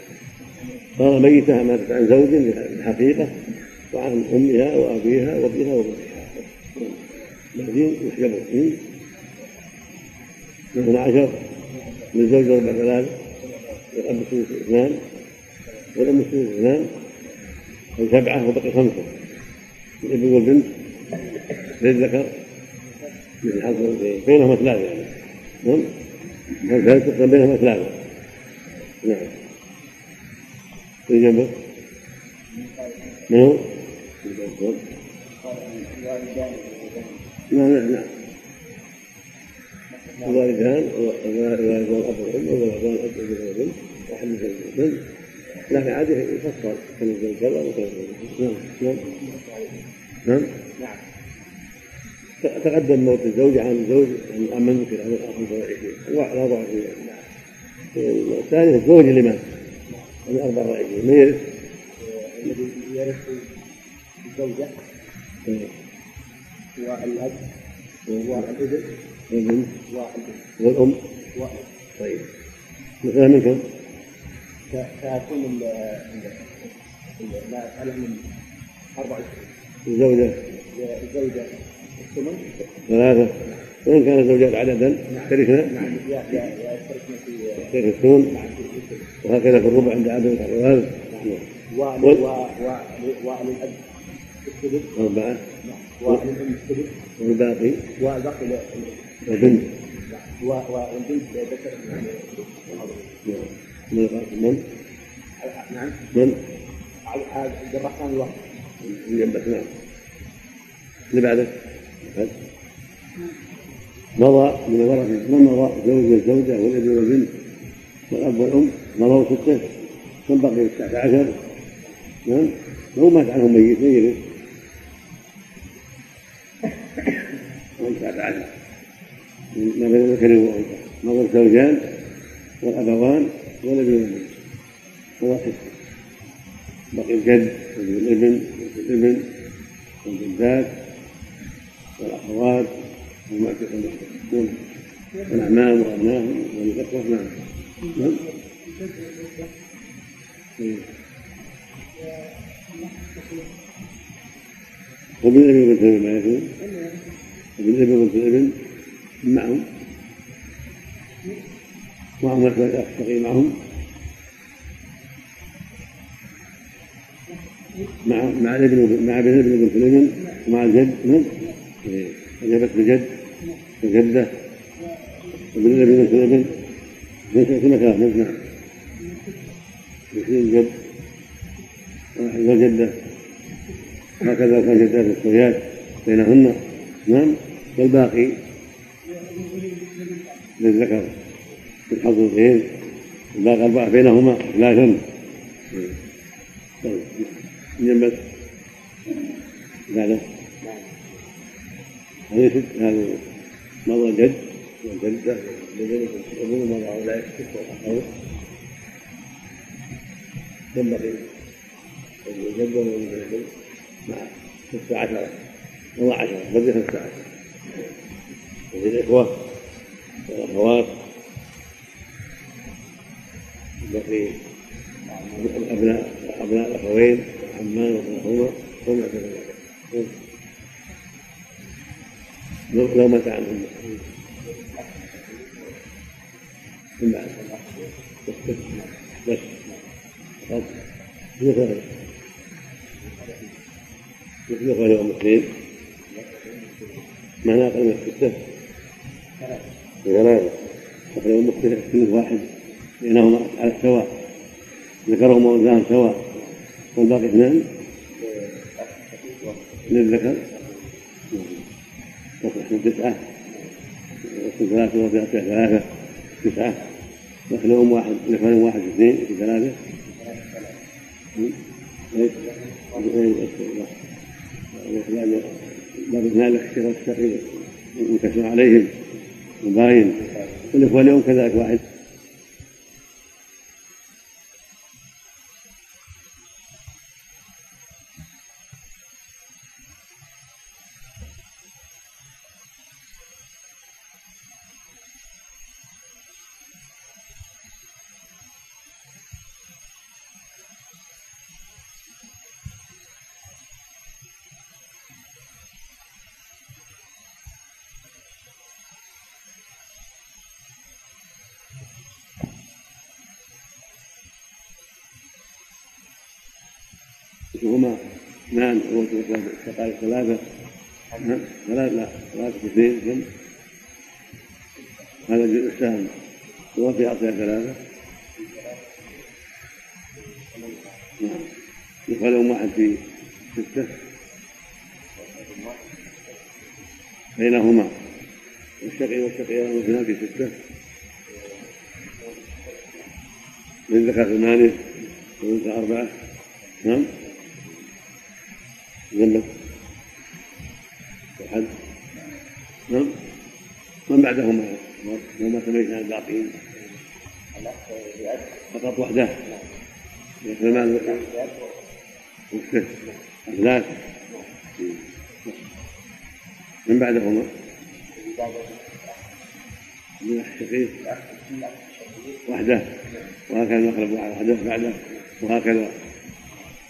صار ميتة ماتت عن زوج بالحقيقة وعن أمها وأبيها وابنها وابنها بعدين يحجبون اثنا عشر للزوج ربع ثلاثة والأب السدس اثنان والأم السدس اثنان سبعة وبقي خمسة. الإبن والبنت للذكر مثل حظ بينهما ثلاثة يعني. نعم. هل تقسم بينهما ثلاثة؟ نعم. في جنبه من هو؟ نعم نعم نعم الوالدان الوالدان الأب والأم والوالدان الأب والابن وأحد من الابن لكن عادي يفصل كان الزوج كذا وكان نعم نعم نعم. نعم. تقدم موت الزوج عن الزوج عن من ذكر عن 25 24 الثاني الزوج اللي مات. عن 24 من يرث؟ الذي يرث الزوجة. والأب والابن. والبنت والأم؟ طيب. مثلا ال ال- لا أسأله من 24 الزوجة؟ الزوجة. الثمن؟ ثلاثة. وإن كان الزوجات عددا يشتركن نعم. يا يا يا يشتركن في الثمن. وهكذا في الربع عند و- و- وللأب السدس. أربعة. وللأم السدس. والباقي؟ والباقي ل- والبنت ذكر نعم. من؟ نعم. من؟ الرقم الواحد اللي جنبك نعم. اللي بعدك أحد. مضى من الورثة من مضى الزوج والزوجة والابن والبنت والأب والأم مضوا ستة كم بقي تسعة عشر. نعم. لو مات عنهم ميت من يرث تسعة عشر. ما بين الذكر والأنثى مضى الزوجان والأبوان والابن والبنت هو ستة بقي الجد والابن والابن والجدات والأخوات والمعتق المحترمون والأعمام وأبنائهم والإخوة نعم نعم. وبالإبن الابن ما يكون. وبالإبن وبنت الابن معهم. الأخ الشقيق معهم. مع مع الابن مع ابن وبنت الابن ومع الجد إيه. اجابت بجد وجده وابن الابن وبنت الابن ليس في مكان نعم. يصير الجد والجده هكذا كان جدات السويات بينهن. نعم. والباقي للذكر. بالحظ الغير الباقي أربعة بينهما. ثلاثا طيب. جنبت بعده هذه ست هذه مضى جد. وجدة لذلك الأبوة مضى أولئك ست والأخوات ثم بقي الجد والجد مع ستة عشرة مضى عشرة بقي خمسة عشرة وفي الإخوة والأخوات بقي الأبناء أبناء الأخوين عمان وأخوهما هم يعتبرون لو مات عنهم. بعد. بس. مثل اخوان يوم الاثنين. معناه أقل من الستة. اخوان يوم الاثنين سنه واحد بينهما على السواء ذكرهم وانثاهم سواء والباقي اثنان للذكر تصح تسعة ثلاثة وفي ثلاثة تسعة لكن واحد لكن واحد اثنين في ثلاثة؟ باب اثنان الاختيار الشقيق منكسر عليهم وباين والاخوة اليوم كذلك واحد. هما اثنان والشقائق ثلاثة. ثلاثة لا ثلاثة اثنين كم؟ هذا جزء السهم وفي أعطيها ثلاثة. نعم يقال واحد في ستة. بينهما. والشقي والشقي واثنان في ستة. من ذكر ثمانية وانثى أربعة. نعم. جنبك أحد نعم. من بعدهما؟ وما سميت عن الباقين فقط وحده. وكسر أثلاث من بعدهما؟ من الشقيق. وحده. وهكذا المخلب وحده بعده وهكذا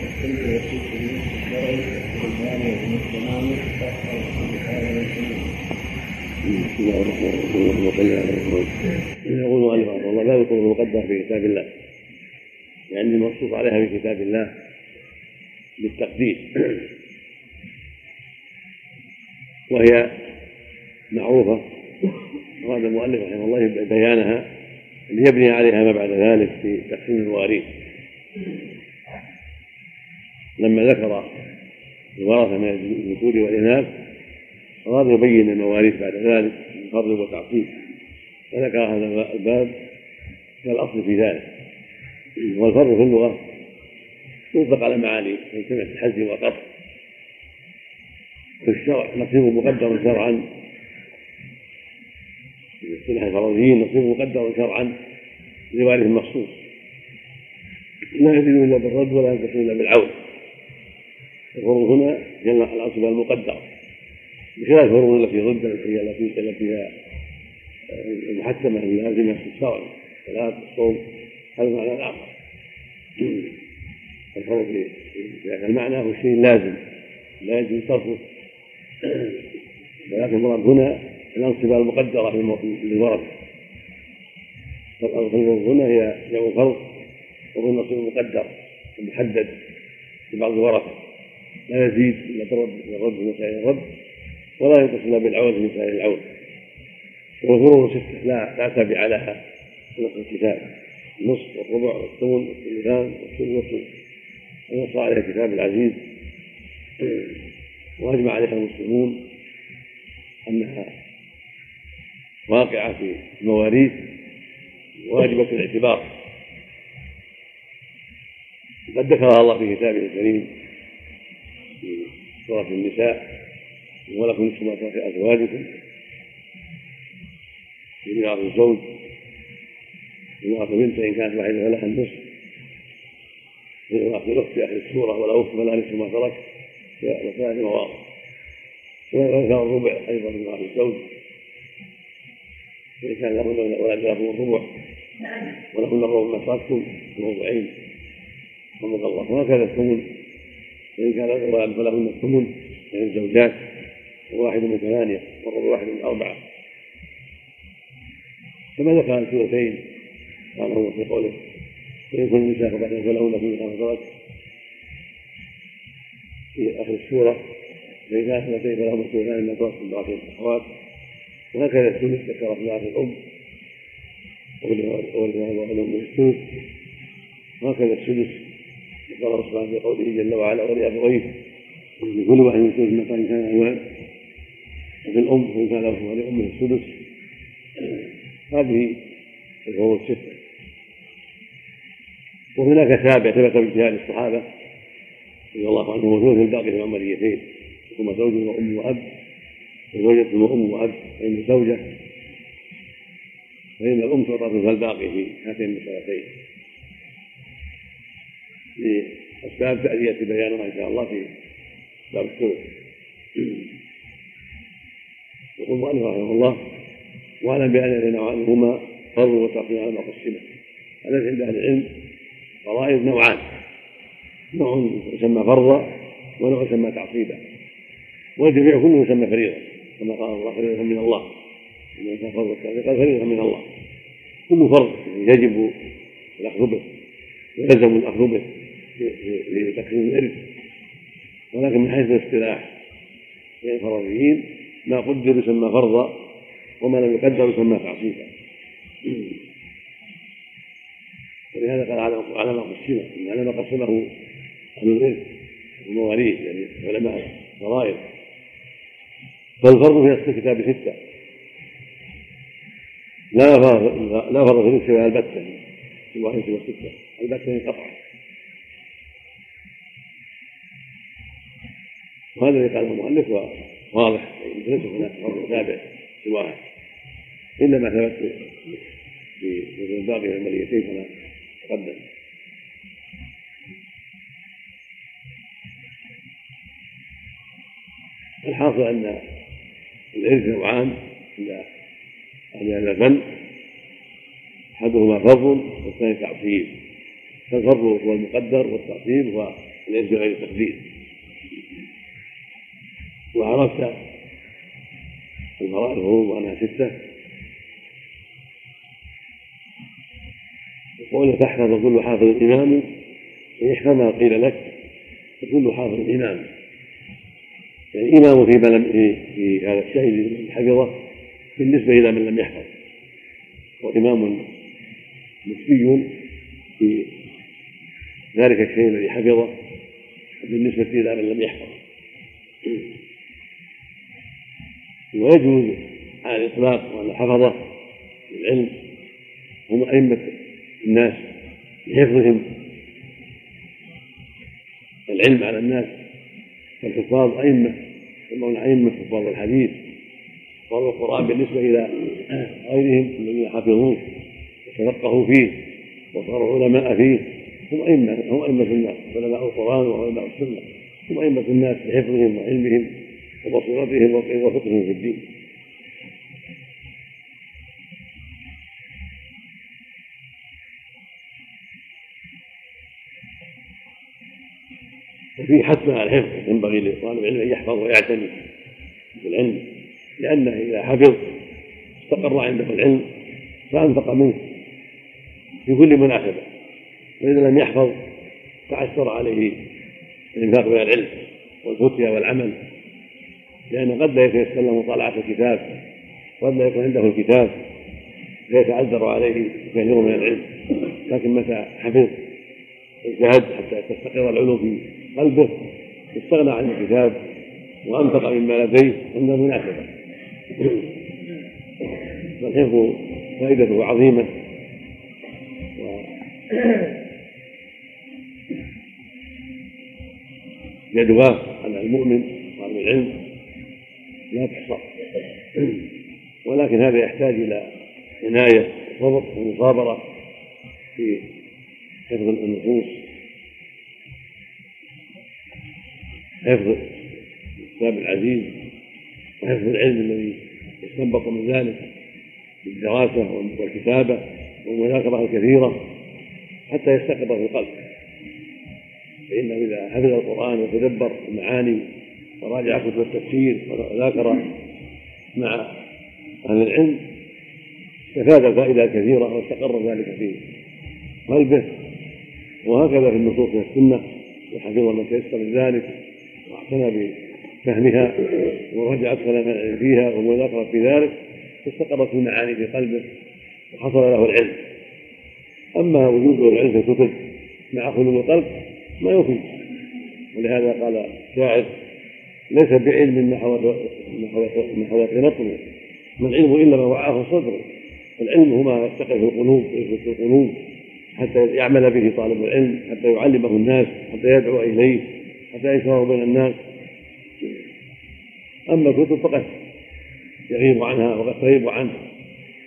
بسم الله الرحمن الرحيم اللهم صل على محمد يقول المؤلف رحمه الله لا يكون المقدر في كتاب الله لأن المنصوص عليها في كتاب الله بالتقدير. وهي معروفة أراد المؤلف رحمه الله بيانها ليبني عليها ما بعد ذلك في تقسيم المواريث. لما ذكر الورثة من الذكور والإناث أراد يبين المواريث بعد ذلك من فرض وتعصيب فذكر هذا الباب كالأصل في ذلك. والفرض في اللغة يطلق على معاني من سمعة الحزم والقطع في الشرع نصيب مقدر شرعا. في اصطلاح الفرضيين نصيب مقدر شرعا لوارث مخصوص لا يزيد إلا بالرد ولا ينقص إلا بالعون. الفروض هنا جل العصبه المقدره بخلاف الفروض التي ضد هي التي التي هي المحكمه اللازمه في الشرع الصلاه الصوم هذا معنى الآخر الفرض في هذا المعنى هو الشيء اللازم لا يجوز صرفه. ولكن المراد هنا الأنصبة المقدرة للورثة فالفرض هنا هي جمع فرض وهو النصيب المقدر المحدد لبعض الورثة لا يزيد بالرد والرد في مسائل الرد ولا ينقص بالعون في مسائل العون والفروض ستة لا لا تابع لها في نص الكتاب. النصف والربع والثمن والثلثان والثلث ونص عليها الكتاب العزيز. وأجمع عليها المسلمون أنها واقعة في المواريث واجبه الاعتبار. قد ذكرها الله في كتابه الكريم. سوره النساء ولكم نصف ما ترك أزواجكم في ميراث الزوج ميراث بنت إن كانت واحدة فلها النصف. ميراث الأخت في آخر السورة ولا اخت فلها نصف ما ترك وثلاث مواضع وذكر الربع أيضا من ميراث الزوج. فان كان لهن ولد لهم الربع. ولهن الربع ما تركتم موضعين رحمك الله. وهكذا الثمن. فان كان ولد فلهن الثمن يعني الزوجات وواحد من ثمانية والربع واحد من أربعة. كما ذكر قال هو في قوله وإن كن النساء فبعد فلهن في ما في آخر السورة فإن كانت اثنتين فلهما الثلثان مما ترك من بعض الأخوات وهكذا الثلث ذكر في بعض الأم. والأم الثلث وهكذا السدس ذكر سبحانه في قوله جل وعلا ولأبويه لكل واحد من ثلث متى كان أولاد وفي الأم إن كان له ولأمه السدس. هذه الفروض الستة. وهناك سابع ثبت باجتهاد الصحابة رضي الله عنهم وثلث الباقي في العمليتين ثم زوج وأم وأب وزوجة وأم وأب فإن زوجة فإن الأم تعطى ثلث الباقي في هاتين المسألتين لأسباب تأتي بيانها إن شاء الله في باب الثلث يقول المؤلف رحمه الله واعلم بأن الغنى عنهما فرض وتقييم على ما قسمه الذي عند أهل العلم فرائض نوعان. نوع يسمى فرضا ونوع يسمى تعصيبا. والجميع كله يسمى فريضه كما قال الله فريضة من الله. إنما كان فرض قال فريضة من الله. كل فرض يجب الأخذ به ويلزم الأخذ به. لتقسيم الارث ولكن من حيث الاصطلاح بين الفرضيين ما قدر يسمى فرضا وما لم يقدر يسمى تعصيبا. ولهذا قال على ما قسمه على ما قسمه أهل الارث المواليد يعني علماء الفرائض. فالفرض في الكتاب ستة. لا فرض لا فرض في الاسم البتة. سوى سوى سته البتة قطعا. وهذا الذي قاله المؤلف واضح. ليس هناك فرض تابع سواه الا ما ثبت في الباقي من المريتين كما تقدم. الحاصل أن الإرث نوعان. عند أهل هذا الفن. أحدهما فرض والثاني تعصيب فالفرض هو المقدر والتعصيب هو الارث بغير التقدير. وعرفت الفروض وانها سته وقول تحفظ كل حافظ امام يحفظ ما قيل لك؟ فكل حافظ امام يعني امام فيما لم في, هذا الشيء الذي حفظه بالنسبة إلى من لم يحفظ. وإمام نسبي في ذلك الشيء الذي حفظه بالنسبة إلى من لم يحفظ. ويجوز على الإطلاق وأن الحفظة للعلم هم أئمة الناس لحفظهم. العلم على الناس فالحفاظ أئمة يسمون أئمة حفاظ الحديث حفاظ القرآن بالنسبة إلى غيرهم الذين حفظوه وتفقهوا فيه وصاروا علماء فيه. هم أئمة هم أئمة الناس علماء القرآن وعلماء السنة. هم أئمة الناس بحفظهم وعلمهم. وبصيرتهم وفقههم في الدين. وفيه حث على الحفظ ينبغي لطالب العلم أن يحفظ ويعتني بالعلم لأنه إذا حفظ استقر عنده العلم فأنفق منه في كل مناسبه وإذا لم يحفظ تعثر عليه الإنفاق من العلم والفتيا والعمل. لأن قد لا يتيسر له مطالعة الكتاب قد لا يكون عنده الكتاب فيتعذر عليه كثير من العلم. لكن متى حفظ اجتهد حتى تستقر العلوم في قلبه استغنى عن الكتاب وأنفق مما لديه عند المناسبه فالحفظ فائدته عظيمة. و يدواه على المؤمن وعلى العلم. لا تحصى. ولكن هذا يحتاج إلى عناية وصبر ومصابرة في حفظ النصوص. حفظ الكتاب العزيز وحفظ العلم الذي يستنبط من ذلك بالدراسة والكتابة والمذاكرة الكثيرة حتى يستقر في القلب. فإنه إذا حفظ القرآن وتدبر المعاني وراجع كتب التفسير وذاكر مع أهل العلم استفاد فائدة كثيرة واستقر ذلك في قلبه وهكذا في النصوص من السنة وحفظ من تيسر ذلك واعتنى بفهمها ورجع أدخل فيها والمذاكرة في ذلك استقرت المعاني في قلبه وحصل له العلم. أما وجود العلم في الكتب مع خلو القلب ما يفيد. ولهذا قال شاعر ليس بعلم نحو نطمه ما العلم الا ما وعاه الصدر العلم هو ما يرتقي في القلوب ويثبت في القلوب حتى يعمل به طالب العلم حتى يعلمه الناس حتى يدعو إليه حتى يشره بين الناس. أما الكتب فقد يغيب عنها وقد تغيب عنه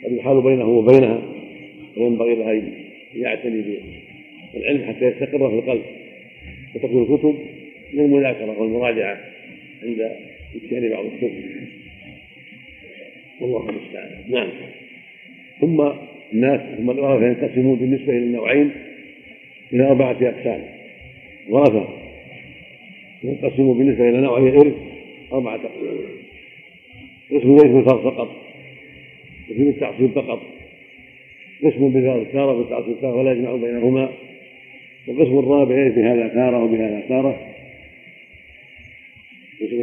قد يحال بينه وبينها وينبغي له أن يعتني بالعلم حتى يستقر في القلب. وتكون الكتب للمذاكرة والمراجعة. عند إتيان بعض الكتب والله المستعان. نعم. ثم الناس ثم الورثة ينقسمون بالنسبة إلى النوعين إلى أربعة أقسام. ورثة ينقسموا بالنسبة إلى نوعي الإرث أربعة أقسام. قسم ليس بالفرض فقط. قسم بالتعصيب فقط. قسم بالفرض تارة بالتعصيب تارة ولا يجمع بينهما. والقسم الرابع يرث بهذا تارة وبهذا تارة قسم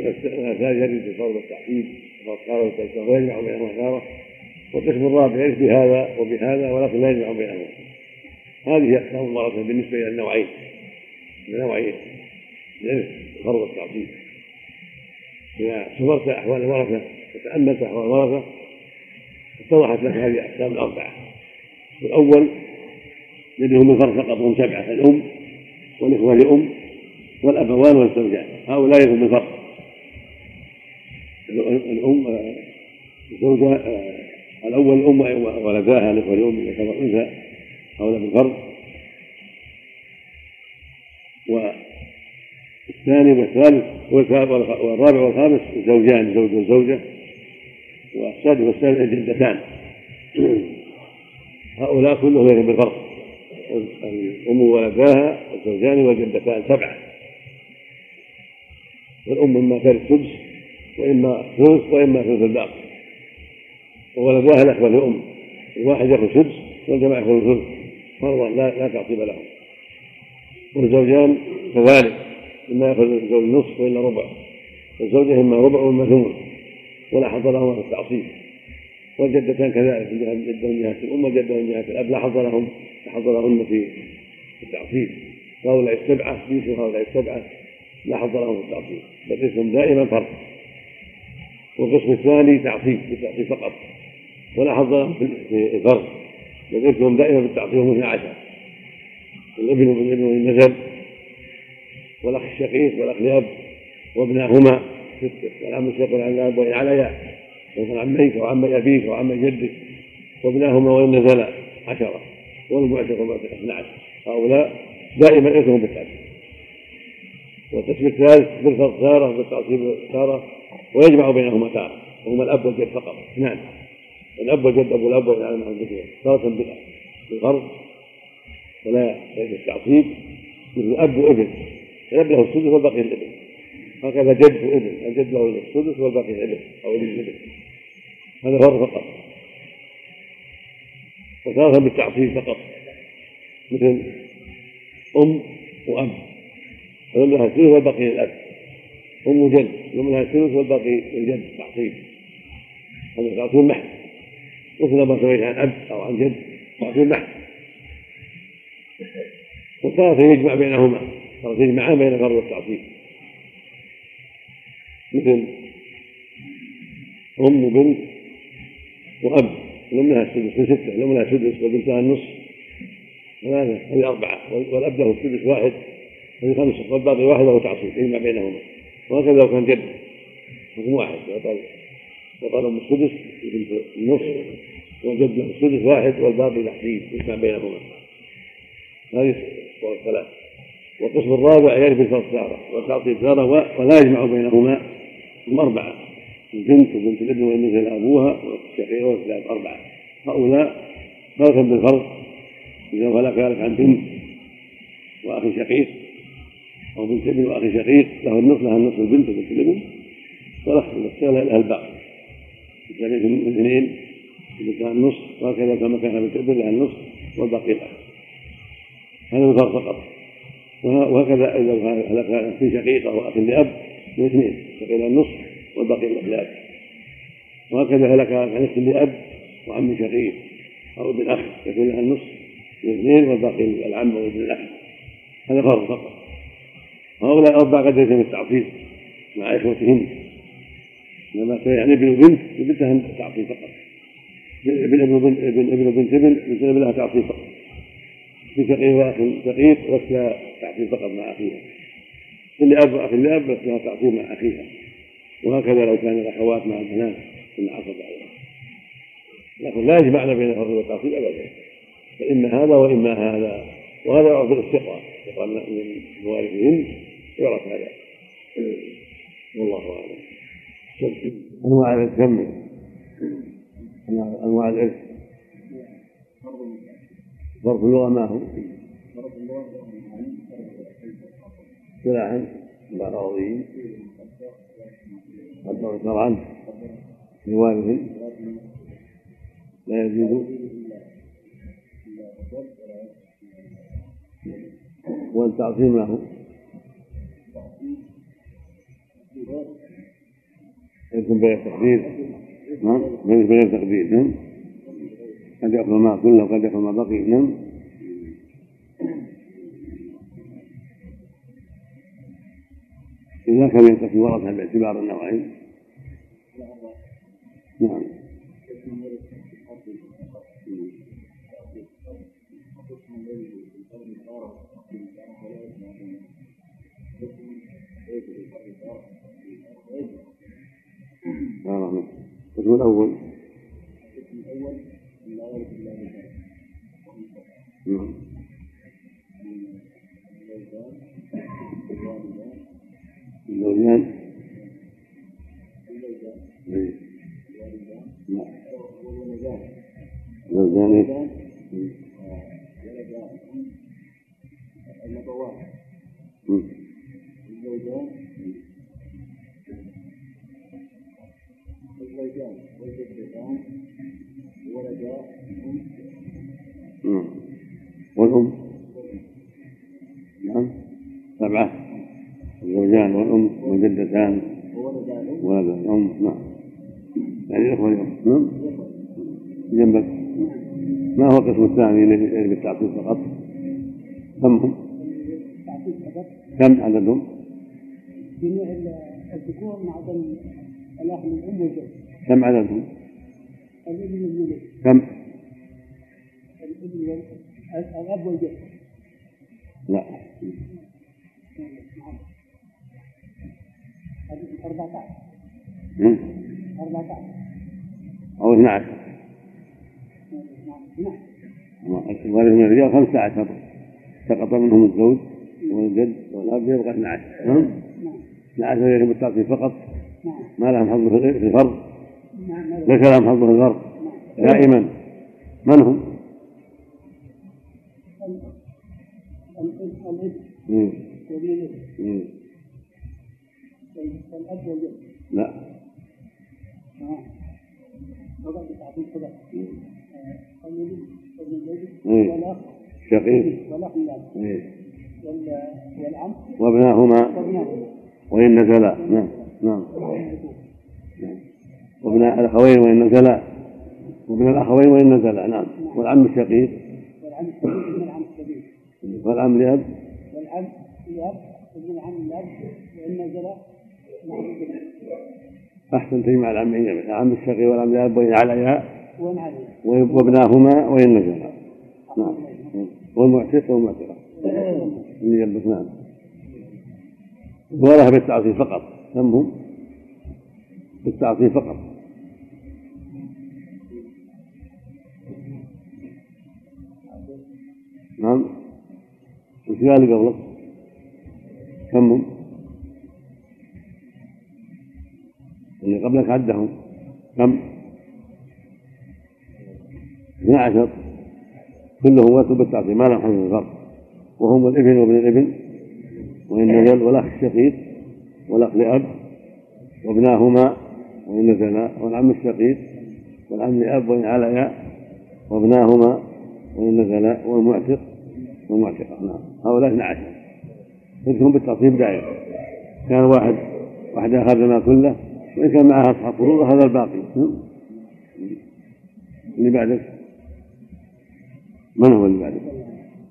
الثالث يرث بالفرض والتعصيب تارة ويجمع بينهما تارة والقسم الرابع يرث بهذا وبهذا ولكن لا يجمع بينهما هذه اقسام الورثه بالنسبة إلى النوعين. النوعين. الارث الفرض والتعصيب إذا صبرت أحوال الورثة وتاملت أحوال الورثة اتضحت لك هذه الاقسام الأربعة. الأول يدهم الفرد فقط هم سبعة الأم والإخوة لأم والأبوان والزوجان. هؤلاء هم الفرد الأم الزوجة الأول الأم ولداها الاخوه لام إذا كان أنثى هؤلاء بالفرد والثاني والثالث والرابع والخامس الزوجان زوج وزوجة. والسادس والسابع الجدتان هؤلاء كلهم يجب بالفرض الأم ولداها والزوجان والجدتان سبعة. والأم إما ثالث سدس وإما ثلث وإما ثلث الباقي. وولداها الأخوة الأم الواحد يأخذ سدس والجماعة يأخذ ثلث فرضا لا لا تعصيب لهم. والزوجان كذلك. إما يأخذ الزوج نصف وإلا ربع. والزوجة إما ربع وإما ثمن. ولا حظ لهما في التعصيب. والجدتان كذلك الجدة من جهة الأم والجدة من جهة الأب. لا حظ لهم لا حظ لهن في التعصيب. هؤلاء السبعة مثل هؤلاء السبعة لا حظ لهم في التعصيب. بل اسم دائما فرق والقسم الثاني تعصيب بالتعصيب فقط. ولا حظ في الفرق وذكرهم دائما بالتعصيب هم 12 الابن والابن والنسب والأخ الشقيق والأخ لاب وابناهما. سته والعم الشقيق والعم الأب وإن عليا. وابن عميك وعم أبيك وعم جدك. وابناهما وإن نزلا. عشرة. والمعتق والمعتق 12 هؤلاء دائما اثمهم بالتعصيب والقسم الثالث بالفرض تاره بالتعصيب تاره ويجمع بينهما تارة. وهما الأب والجد فقط. اثنان. الأب والجد أبو الأب والعالم عن ذكره تارة بالغرض. ولا بالتعصيب مثل اب وابن الأب له السدس والباقي الابن. هكذا جد وابن الجد له السدس والباقي الابن. أو ابن الابن. هذا فرض فقط. وتارة بالتعصيب فقط. مثل أم وأب. الأم لها الثلث والباقي للأب أم وجد الأم لها الثلث والباقي للجد تعصيب. هذا تعصيب محض. مثل ما سويت عن أب أو عن جد تعصيب محض. وتارة يجمع بينهما. تارة يجمعان بين الفرض والتعصيب. مثل أم وبنت وأب. الأم لها السدس من ستة الأم لها السدس والبنت لها النصف. ثلاثة هذه أربعة. والأب له السدس واحد هذه خمسة والباقي واحد له تعصيب. يجمع بينهما. وهكذا لو كان جد. حكم واحد. وقال أم السدس البنت النصف والجد السدس واحد والباقي تحديد يجمع بينهما. هذه الثلاث والقسم الرابع يرث بالفرض تارة والتعطيل تارة ولا يجمع بينهما. هم أربعة. البنت وبنت الابن نزل أبوها والشقيقة والثلاث أربعة. هؤلاء فرقا بالفرض. إذا فلا كذلك عن بنت وأخ شقيق أو بنت ابن وأخ شقيق له النصف لها النصف البنت وبنت الابن والأخ لها الباقي من اثنين لها النصف وهكذا كما كان بنت ابن لها النصف والباقي الأخ هذا الفرق فقط. وهكذا إذا هلك في شقيقه واخ لأب من اثنين شقيق النصف والباقي الاخلاف وهكذا هلك عن اخت لأب وعم شقيق أو ابن أخ يكون لها النصف من اثنين والباقي العم وابن الأخ. هذا فرق فقط. هؤلاء الاربعه قد يتم التعصيب مع اخوتهن إنما يعني ابن وبنت بنتها تعصيب فقط. ابن ابن ابن ابن وبنت ابن بنت ابن لها تعصيب فقط. في شقيق وأخ شقيق ولها تعصيب فقط مع اخيها كل أب واخ لاب لها تعصيب مع اخيها وهكذا لو كان الأخوات مع البنات من عصب عليها لكن لا يجمعن بين الفرض والتعصيب ابدا. فإما هذا وإما هذا. وهذا يعرف بالاستقراء استقراء من موارثهن يعرف هذا. والله أعلم. أنواع الجمع أنواع الإرث. فرق اللغة ما هو؟ اصطلاحا الأراضيين قدر شرعا لوارث لا يزيد. والتعظيم له يكون بغير تقدير. نعم؟ بغير تقدير. نعم؟ قد يأخذ الماء كله وقد يأخذ ما بقي. نعم؟ إذا كان ينقسم ورثة باعتبار النوعين. نعم. القسم الأول نعم الزوجان زوجان الزوجان الزوجان والجدتان ولدا والأم؟ نعم. سبعة. الزوجان والأم والجدتان. ولد الأم. نعم. يعني الأخوة الأم نعم. جنبك. ما هو القسم الثاني الذي بالتعطيل فقط؟ كم هم؟ كم عددهم؟ جميع الذكور مع الأخ من الأم والجد كم عددهم؟ كم؟ الابن الأب والجد لا. هذه 14 هم؟ 14 أو 12 نعم نعم الوارث من الرجال 15 سقط منهم الزوج والجد والأب يبقى 12 نعم نعم 12 يجب التعطيل فقط ما لهم حظ في الفرض. ليس لهم حظ في الفرض دائما. من هم؟ والجد لا. شقيق. والعم وابناهما. وابناه وإن نزلا نعم. نعم. وابناء الأخوين وإن نزلا وابن الأخوين وإن نزلا نعم. والعم الشقيق. والعم الكبير والعم لأب والعم الأب ابن العم الأب وإن نزل. مع الابن أحسن تجمع العمين العم الشقيق والعم لأب وإن عليا وإن علي وابناهما وإن نزلا نعم. والمعتق والمعتقة اللي جنبك نعم. ولها بالتعطيل فقط. كم هم؟ بالتعطيل فقط. نعم. وش قال قبلك؟ كم؟ اللي قبلك عدهم. كم؟ 12 كلهم وصلوا بالتعطيل ما لهم حظ الفرق. وهم الإبن وابن الإبن. وإن نزل والأخ الشقيق. والأخ لأب. وابناهما. وإن نزلا والعم الشقيق. والعم لأب. وإن عليا. وابناهما. وإن نزلا والمعتق. والمعتقة نعم. هؤلاء 12 كلهم بالترتيب دائما كان واحد واحد أخذ ما كله وإن كان معها أصحاب فروض هذا الباقي. نعم. اللي بعدك من هو اللي بعدك؟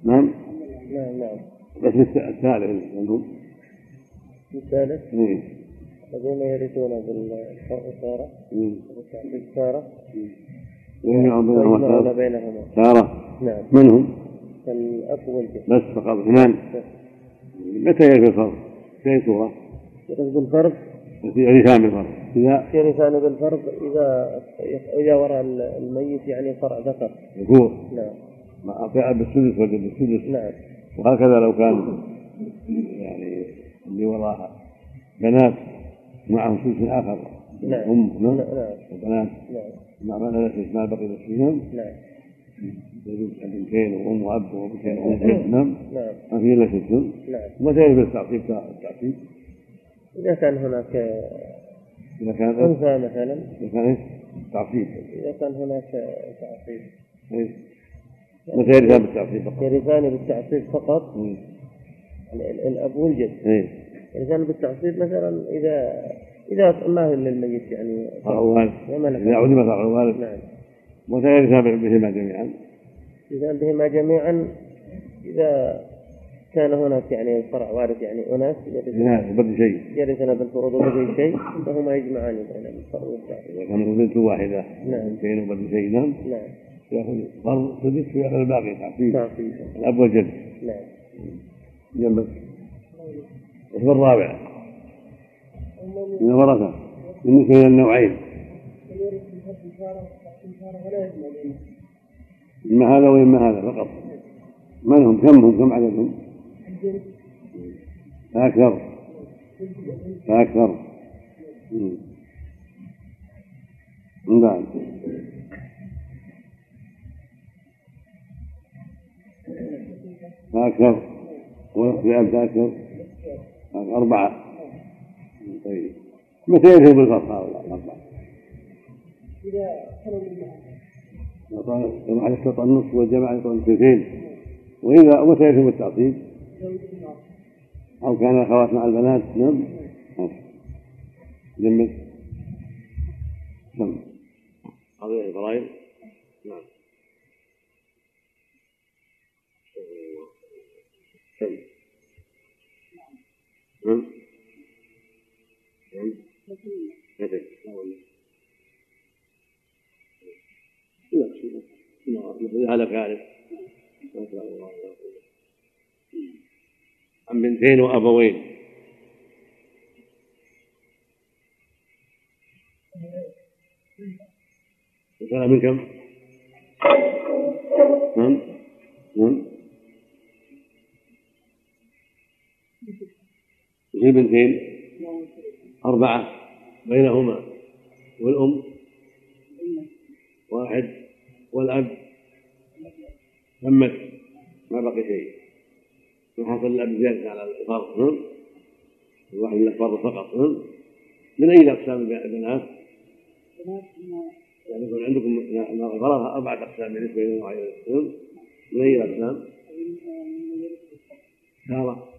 نعم. نعم نعم الاسم الثالث عندهم الثالث؟ إيه. الذين يرثون بالإشارة مم. بالإشارة ويجمع بينهما. سارة نعم. من هم؟ الأب والجد. بس فقط. اثنان متى يجري الفرض؟ في أي صورة؟ يرث بالفرض. في يرثان بالفرض؟ إذا يرثان بالفرض إذا إذا وراء الميت يعني فرع ذكر. ذكور. نعم. أطيع بالسدس وجد بالسدس نعم. وهكذا لو كان يعني اللي وراها بنات معهم سدس آخر. نعم. أم نعم. نعم. وبنات نعم. مع ما بقي فيهم؟ نعم. يجوز بنتين وام واب وام وجد نعم ما في الا ست نعم متى يجوز التعصيب التعصيب إذا كان هناك اذا كان أنثى مثلا إذا كان إيش؟ تعصيب إذا كان هناك تعصيب إيش؟ متى يرثان بالتعصيب فقط؟ يرثان بالتعصيب فقط مم. ال- الأب والجد إيه يرثان بالتعصيب مثلا إذا إذا ما للميت يعني فرع والد إذا عدم فرع والد نعم متى يرثان بهما جميعا؟ إذا بهما جميعا إذا كان هناك يعني فرع وارث يعني أناس يرثون شيء. يرثون بالفروض وبغي شيء. فهما يجمعان بين الفرع والتعصيب إذا كان بنت واحدة نعم. بنتين وبد شيء نعم. نعم. يأخذ فرض سدس وياخذ الباقي تعصيب تعصيب الأب والجد. نعم. جنبك الاسم الرابع. من الورثة. بالنسبة إلى النوعين. اما هذا واما هذا؟ فقط. من هم؟ كم هم؟ كم عددهم؟ مم. من بعد. فاكثر والاختلاف فاكثر أربعة. طيب. متى يذهب بالفرق هؤلاء الأربعة؟ إذا واحد استطاع النصف والجماعة يطلع الثلثين وإذا متى يذهب التعصيب؟ أو كان الأخوات مع البنات. نعم. جمد نعم. قضية الفرائض نعم. كم؟ نعم. نعم. مثل ما شاء الله عن بنتين وابوين مسألة من كم؟ نعم نعم في بنتين أربعة بينهما والأم واحد والأب. تمت ما بقي شيء. وحصل الأب زيادة على الفرض نعم الواحد له فرض فقط نعم من أي أقسام البنات؟ يعني يكون عندكم فرض أربعة أقسام بالنسبة للنوعين نعم من أي الأقسام؟ سارة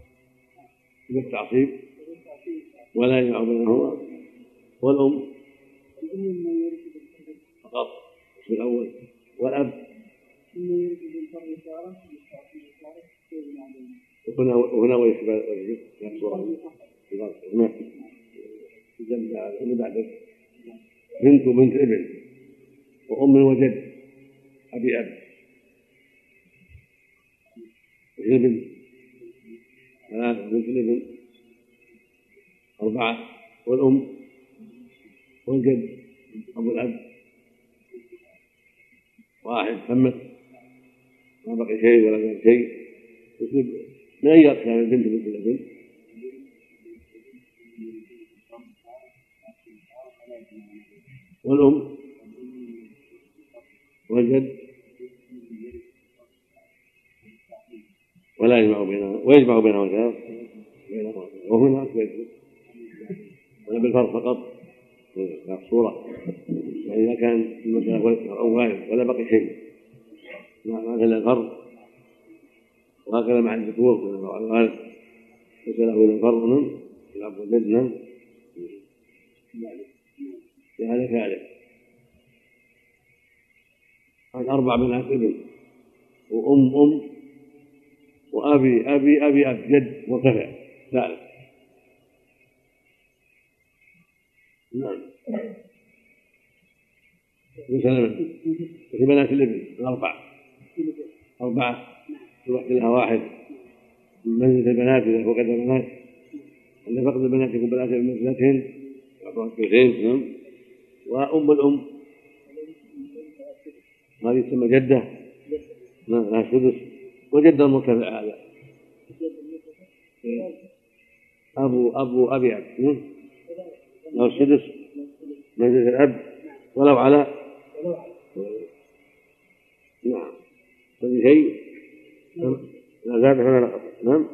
بالتعصيب ولا يجمع بينهما. والأم؟ فقط. في الأول. والأب. وهنا وهنا اللي بعده بنت وبنت ابن. وأم وجد. أبي أب. ابن ثلاثة. بنت الابن أربعة. والأم. والجد. أبو الأب. واحد تمت ما بقي شيء ولا زال شيء. من أي أقسام البنت بنت الابن؟ والأم؟ والجد؟ ولا يجمع بينهما ويجمع بينهما بينهما وهنا ولا بالفرق فقط. صورة وإذا كان المسألة أو ولا بقي شيء ما إلا الفرق وهكذا مع الذكور من الوارد ليس له إلا الفرق نعم الأب والجد نعم هذا عن أربع بنات ابن وأم أم وأبي أبي أبي أب جد وكفى ثالث نعم مثلا في بنات الابن الأربع. أربعة يوحد لها واحد من البنات إذا فقد البنات عند فقد البنات يكون بنات بمنزلتهن يعطوها الثلثين نعم. وأم الأم. هذه تسمى جدة. نعم لها السدس وجد المرتفع هذا. أبو أبو أبي أب له السدس منزلة الأب ولو على نعم هذا شيء لا زاد فما نقص نعم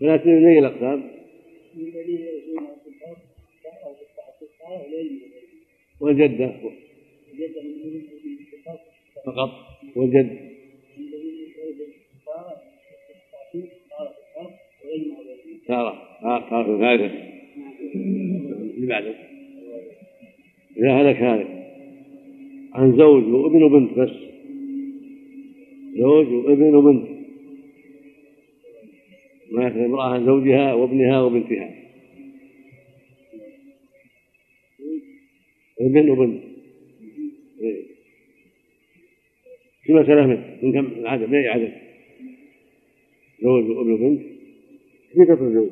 بنات من أي الأقسام؟ والجدة فقط والجد تارة تارة ثالثة اللي بعده إذا هلك هلك عن زوج وابن وبنت بس. زوج وابن وبنت. ما يأخذ امرأة عن زوجها وابنها وبنتها. ابن وبنت. إيه. في مسألة من كم العدد من أي عدد؟ زوج وابن وبنت. في كثر زوج؟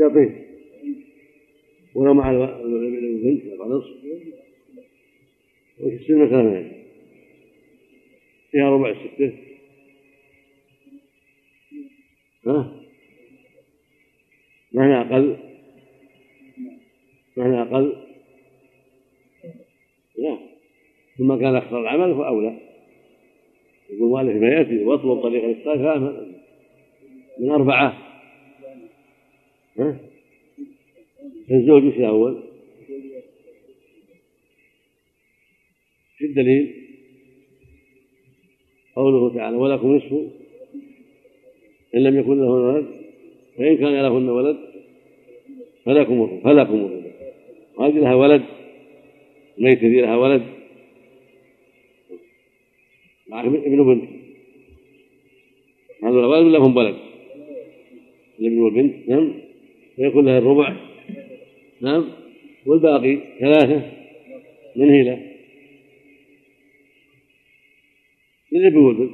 يعطيه ولو مع البنت يبقى نصف وش يصير مثلا فيها ربع الستة ها؟ معنى أقل؟ معنى أقل؟ لا. ثم كان أكثر العمل فأولى. يقول مؤلف ما يأتي واطلب طريق الإسقاط من أربعة. ها؟ الزوج وش الأول؟ في الدليل؟ قوله تعالى ولكم نصف إن لم يكن له ولد فإن كان لهن ولد فلكم فلكم الربع. وهذه لها ولد؟ ميت ذي لها ولد. مع ابن وبنت هذول ولد ولا هم ولد الابن والبنت نعم. فيكون لها الربع. نعم. والباقي ثلاثة. من هيلة للابن والبنت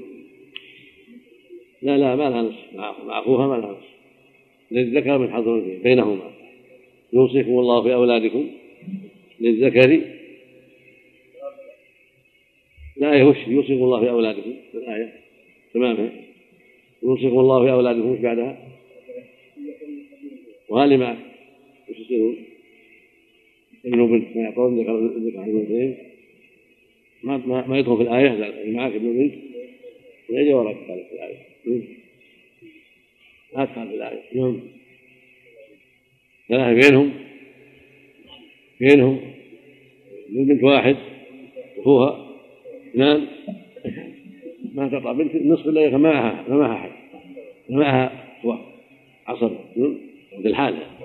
لا لا ما لها نصف مع أخوها ما لها نصف للذكر من حظ بينهما. يوصيكم الله في أولادكم للذكر. الآية وش يوصيكم الله في أولادكم. الآية. تمامها يوصيكم الله في أولادكم. بعدها؟ وهل معك وش يصيرون؟ وبنت ما يعطون ذكر ذكر عن ما ما, ما يدخل في الآية معك ابن وبنت يجي وراك في الآية. ما تدخل في الآية. نعم. ثلاثة بينهم بينهم بنت واحد أخوها اثنان. ما تقطع بنت النصف إلا معها معها أحد. معها عصر. بالحال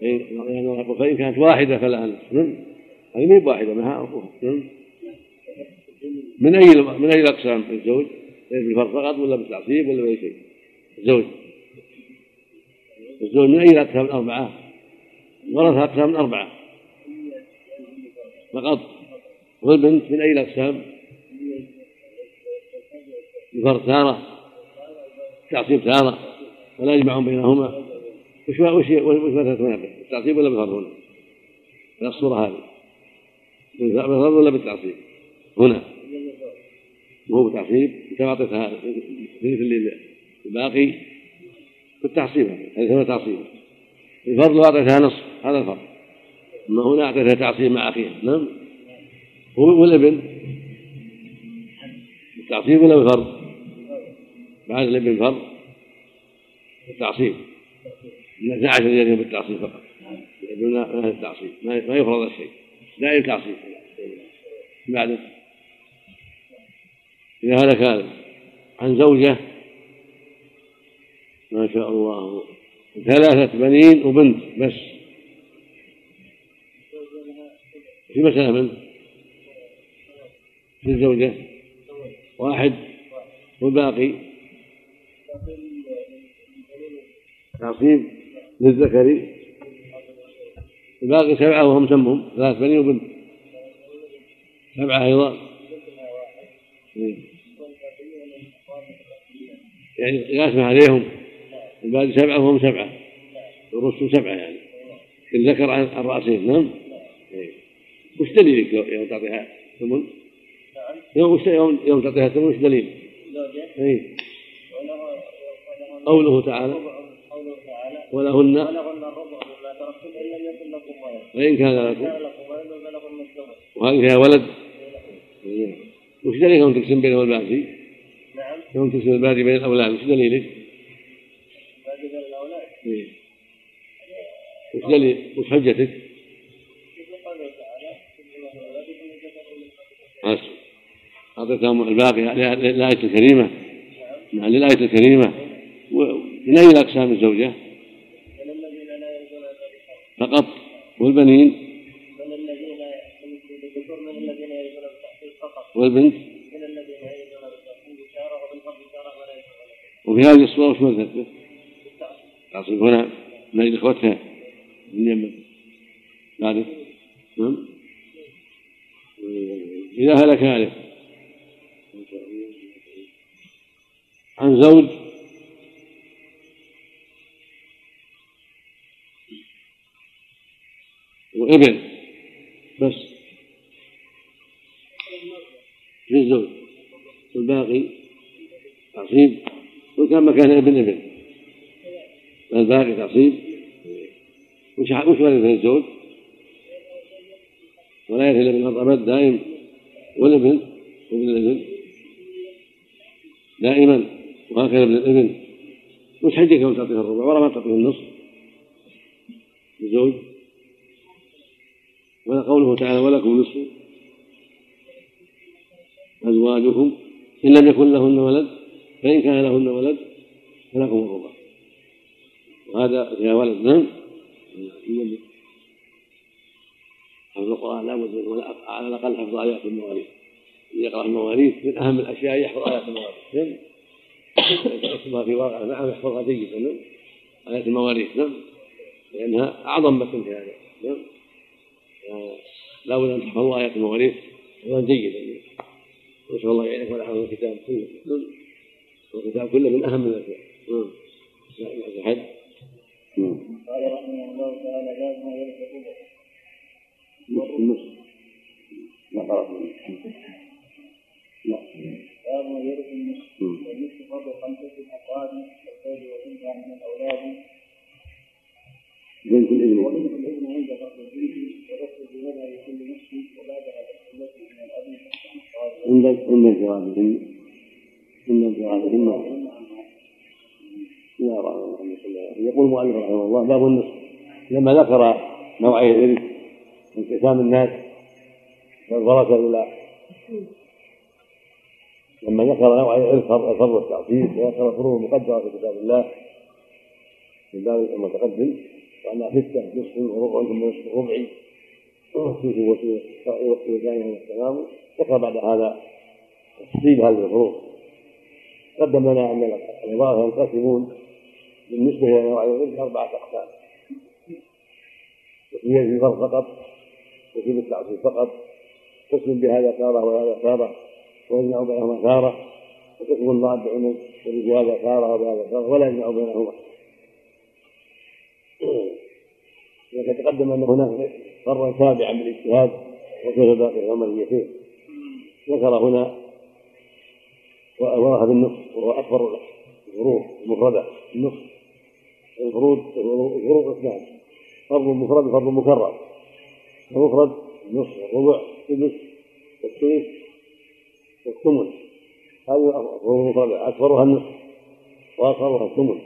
فإن كانت واحدة فلها نصف هذه ما واحدة معها أخوها من أي من أي الأقسام؟ الزوج؟ بالفرض فقط ولا بالتعصيب ولا بأي شيء؟ الزوج. الزوج من أي الأقسام؟ الأربعة؟ ورث أقسام أربعة فقط. والبنت من أي الأقسام؟ الفرد تارة التعصيب تارة ولا يجمع بينهما. وش وش وش مثلا بالتعصيب ولا بالفرد هنا؟ من الصورة هذه. بالفرض ولا بالتعصيب؟ هنا. مو بالتعصيب انت أعطيتها. مثل الباقي. بالتعصيب هذه. هو تعصيب. الفرض أعطيتها نصف. هذا الفرض. اما هنا أعطيتها تعصيب مع أخيها. نعم. والابن بالتعصيب ولا بالفرض؟ بعد الابن فرض. التعصيب. 12 رجال بالتعصيب فقط. دون التعصيب. ما يفرض الشيء لا تعصيب بعد. إذا هذا كان. عن زوجة. ما شاء الله. ثلاثة بنين وبنت بس. في مسألة من في الزوجة. واحد. والباقي. تعصيب. للذكر الباقي سبعة وهم سمهم. ثلاث بنين وبنت. سبعة أيضا. يعني يقاسم عليهم. الباقي سبعة وهم سبعة. الرسل سبعة يعني. الذكر عن الرأسين نعم. وش دليلك يوم تعطيها ثمن؟ يوم يوم يوم تعطيها ثمن وش دليل؟ اي قوله تعالى ولهن. ولهن الربع مما ترك وإن كان لكم. وهل فيها ولد وش دليلهم تقسم بينهم الباقي؟ نعم. يوم تقسم الباقي بين الأولاد. وش دليلك؟ الباقي بين الأولاد؟ إيه. وش دليل؟ وش حجتك؟ أعطيتهم الباقي للآية الكريمة. نعم. للآية الكريمة. من أي الأقسام الزوجة؟ فقط. والبنين؟ والبنت؟ وفي هذه الصورة وش مذهبك؟ تعصب هنا من أجل إخوتها. من يمن بعد نعم. إذا هلك هالك عن زوج؟ وابن بس. للزوج والباقي تعصيب وكان مكان ابن ابن. الباقي تعصيب وش وش ولد الزوج؟ ولا يرث الا بالارض ابد دائم. والابن وابن الابن. دائما. وهكذا ابن الابن. وش حجك لو تعطيه الربع؟ ولا ما تعطيه النصف. الزوج؟ وقوله تعالى ولكم نصف أزواجكم. إن لم يكن لهن ولد فإن كان لهن ولد فلكم الربع وهذا فيها ولد نعم. حفظ القرآن لا بد على الأقل حفظ آيات المواريث. يقرأ المواريث من أهم الأشياء يحفظ آيات المواريث نعم. في واقع نعم يحفظها جيدا نعم. آيات المواريث نعم. لأنها أعظم مثل في هذا نعم. لا بد أن تحفظوا آيات المواريث حفظا جيدا نسأل الله يعينك ولا حفظ الكتاب كله. الكتاب كله من أهم الأشياء. نعم حد قال رحمه الله تعالى باب ما يلحق النصف ما قرأت لا باب ما يرث النصف والنصف فرض خمسة أفراد كالزوج وبنتها من الأولاد بنت الابن وبنت الابن عند فرض البنت من عند عند انفرادهن عند انفرادهن لا يقول المؤلف رحمه الله باب النصف. لما ذكر نوعي الارث انقسام الناس والورثه إلى لما ذكر نوع الارث الفرض والتعصيب وذكر الفروض المقدره في كتاب الله. في باب المتقدم وانها سته نصف وربع ثم نصف ربعي وثلث وثلثان والتمام ذكر بعد هذا تفصيل هذه الفروض قدم لنا أن العباره ينقسمون بالنسبة إلى نوع الارث أربعة أقسام. تسميه الفرض فقط وفي التعصيب فقط. قسم بهذا تاره وهذا تاره ويجمع بينهما تاره وقسم ضاد بعموم بهذا تاره وبهذا تاره ولا يجمع بينهما. وتقدم أن هناك فرا تابعا بالاجتهاد وكيف باقي العمليتين ذكر هنا وراه بالنصف وهو أكبر الفروض المفردة. النصف الفروض الفروض اثنان فرض مفرد وفرض مكرر. المفرد النصف والربع السدس والثلث والثمن هذه المفردة. أكبرها النصف وأصغرها الثمن.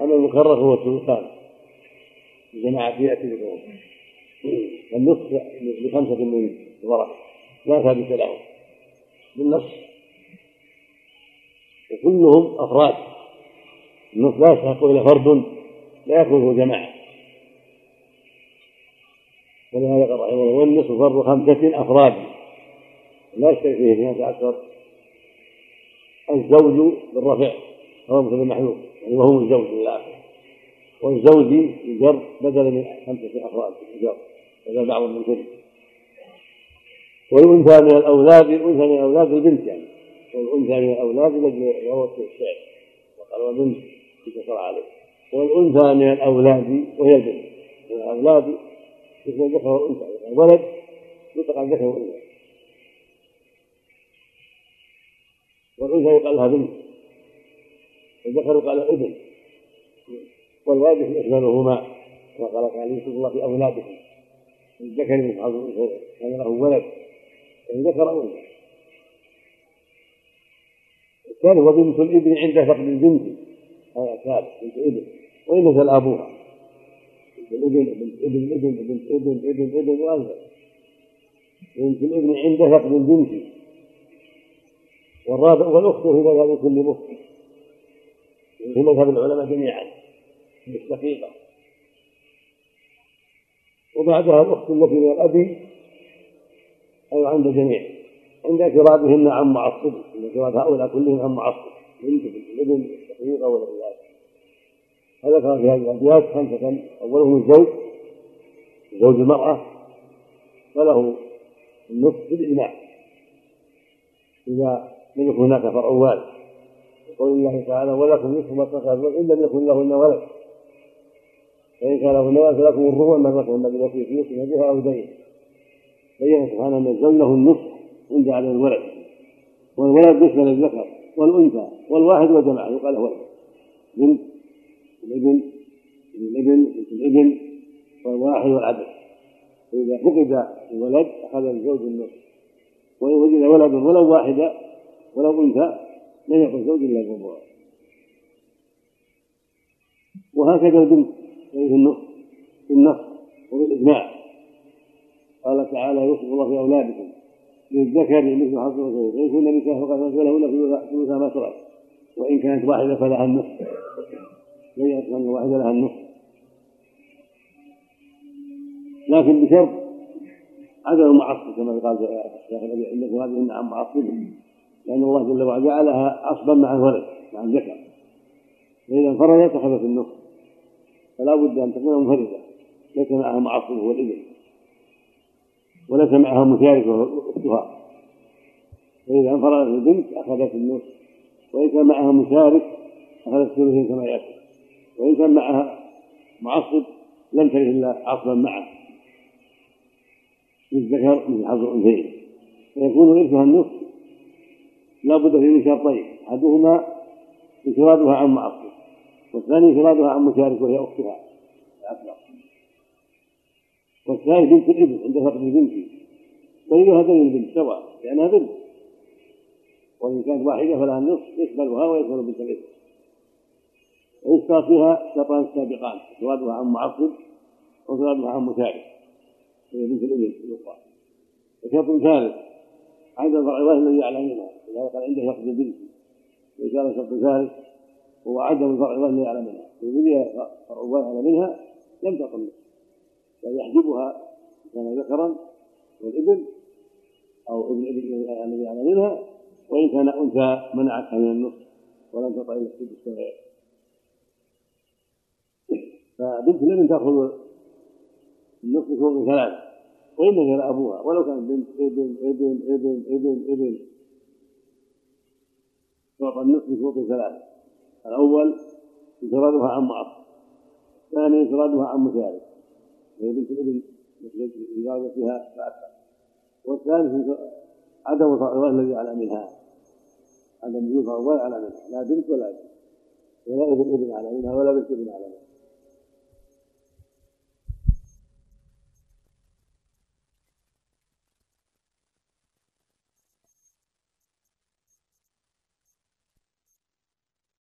أما المكرر هو الثلثان. الجماعة يأتي بكم النصف بخمسة من الورق لا ثابت لهم بالنص وكلهم أفراد. النص لا يستحق إلا فرد. لا يكون جماعة. ولهذا قال رحمه الله والنصف فرد خمسة أفراد. لا يشترك فيه اثنين عشر. الزوج بالرفع. هو مثل المحلول يعني وهو الزوج إلى آخره والزوج يجر بدلا من خمسة أفراد. يجر بدل بعض كل والأنثى من الأولاد الأنثى من الأولاد البنت يعني. والأنثى من الأولاد لأجل وروة الشعر وقال وبنت يكسر عليه. والأنثى من الأولاد وهي البنت. من الأولاد يكون ذكر وأنثى الولد يطلق عن ذكر وأنثى والأنثى يقال لها بنت. والذكر يقال له ابن. والواجب يشملهما كما قال تعالى يوصف الله في اولادكم الذكر مثل كان له ولد إن ذكر أو انثى الثالث وبنت الإبن عند فقد البنت. هذا ثالث بنت ابن وان نزل أبوها. بنت الإبن بنت ابن ابن بنت ابن ابن ابن وانزل بنت الإبن عند فقد البنت. والرابع والاخت في مذهب كل مسلم في مذهب العلماء جميعا. الشقيقه وبعدها الأخت التي من الاب أيضا عند الجميع. عند اعتراضهن عن معصب عند اعتراض هؤلاء كلهم عن معصب بنت الابن الشقيقه ولا ذلك فذكر في هذه الابيات خمسة. اولهم الزوج زوج المرأة. فله النصف بالاجماع إذا لم يكن هناك فرع والد يقول الله تعالى ولكم نصف ما ترك إن لم يكن لهن ولد. فإن كان لهن ولد فلكم الربع ما تركهن بالوصية يوصين بها أو دين. بين سبحانه أن الزوج له النصف عند على الولد. والولد بالنسبة للذكر والأنثى والواحد والجماعة يقال ولد بنت الإبن الإبن بنت الإبن والواحد والعدد. فإذا فقد الولد أخذ الزوج النصف. وإن وجد ولد ولو واحدة ولو أنثى لم يكن زوج إلا الربع وهكذا البنت. في النص وبالإجماع قال تعالى يوصف الله في أولادكم للذكر مثل حظ الأنثيين فإن كن نساء فقد فلهن ثلث ما ترك. وإن كانت واحدة فلها النصف. لن أن واحدة لها النصف. لكن بشرط عدم المعصب كما قال الشيخ الذي عندكم هذه النعم معصب لأن الله جل وعلا جعلها عصبا مع الولد مع الذكر. فإذا انفردت أخذت النصف. فلا بد أن تكون منفردة. ليس معها معصب هو الإبن وليس معها مشارك أختها فإذا انفردت البنت أخذت النصف. وإن كان معها مشارك أخذت الثلثين كما يأتي. وإن كان معها معصب لم ترث إلا عصبا معه. للذكر مثل حظ الأنثيين. فيكون إرثها النصف. لا بد فيه من شرطين. أحدهما انفرادها عن معصية. والثاني انفرادها عن مشارك وهي أختها. الاكبر والثالث بنت الابن عند فقد البنت. دليل هذين البنت سواء لأنها بنت. وإن كانت واحدة فلها النصف يقبلها ويقبل بنت الابن ويشترط فيها شرطان سابقان انفرادها عن معصب وانفرادها عن مشارك. وهي بنت الابن الأخرى. وشرط ثالث عدم فرع الوالد الذي يعلم منها لهذا قال عنده فقد البنت. وإن كان شرط ذلك هو عدم فرع الذي يعلم منها. بني فرع الوالد منها لم تقل بل يحجبها كان ذكرا والابن أو ابن ابن الذي يعلم منها وإن كان أنثى منعتها من النصف ولم تطع إلا السدس الصغير فبنت الإبن تأخذ النصف فوق ثلاث وإن كان أبوها ولو كان بنت إبن إبن إبن إبن إبن تعطى النصف بشروط ثلاثة الأول انفرادها عن معصر الثاني انفرادها عن مشارك. وهي بنت الابن فيها فأكثر. والثالث عدم الفرع الذي على منها. عدم وجود فرع على منها. لا بنت ولا ابن. ولا ابن ابن على منها ولا بنت ابن على منها.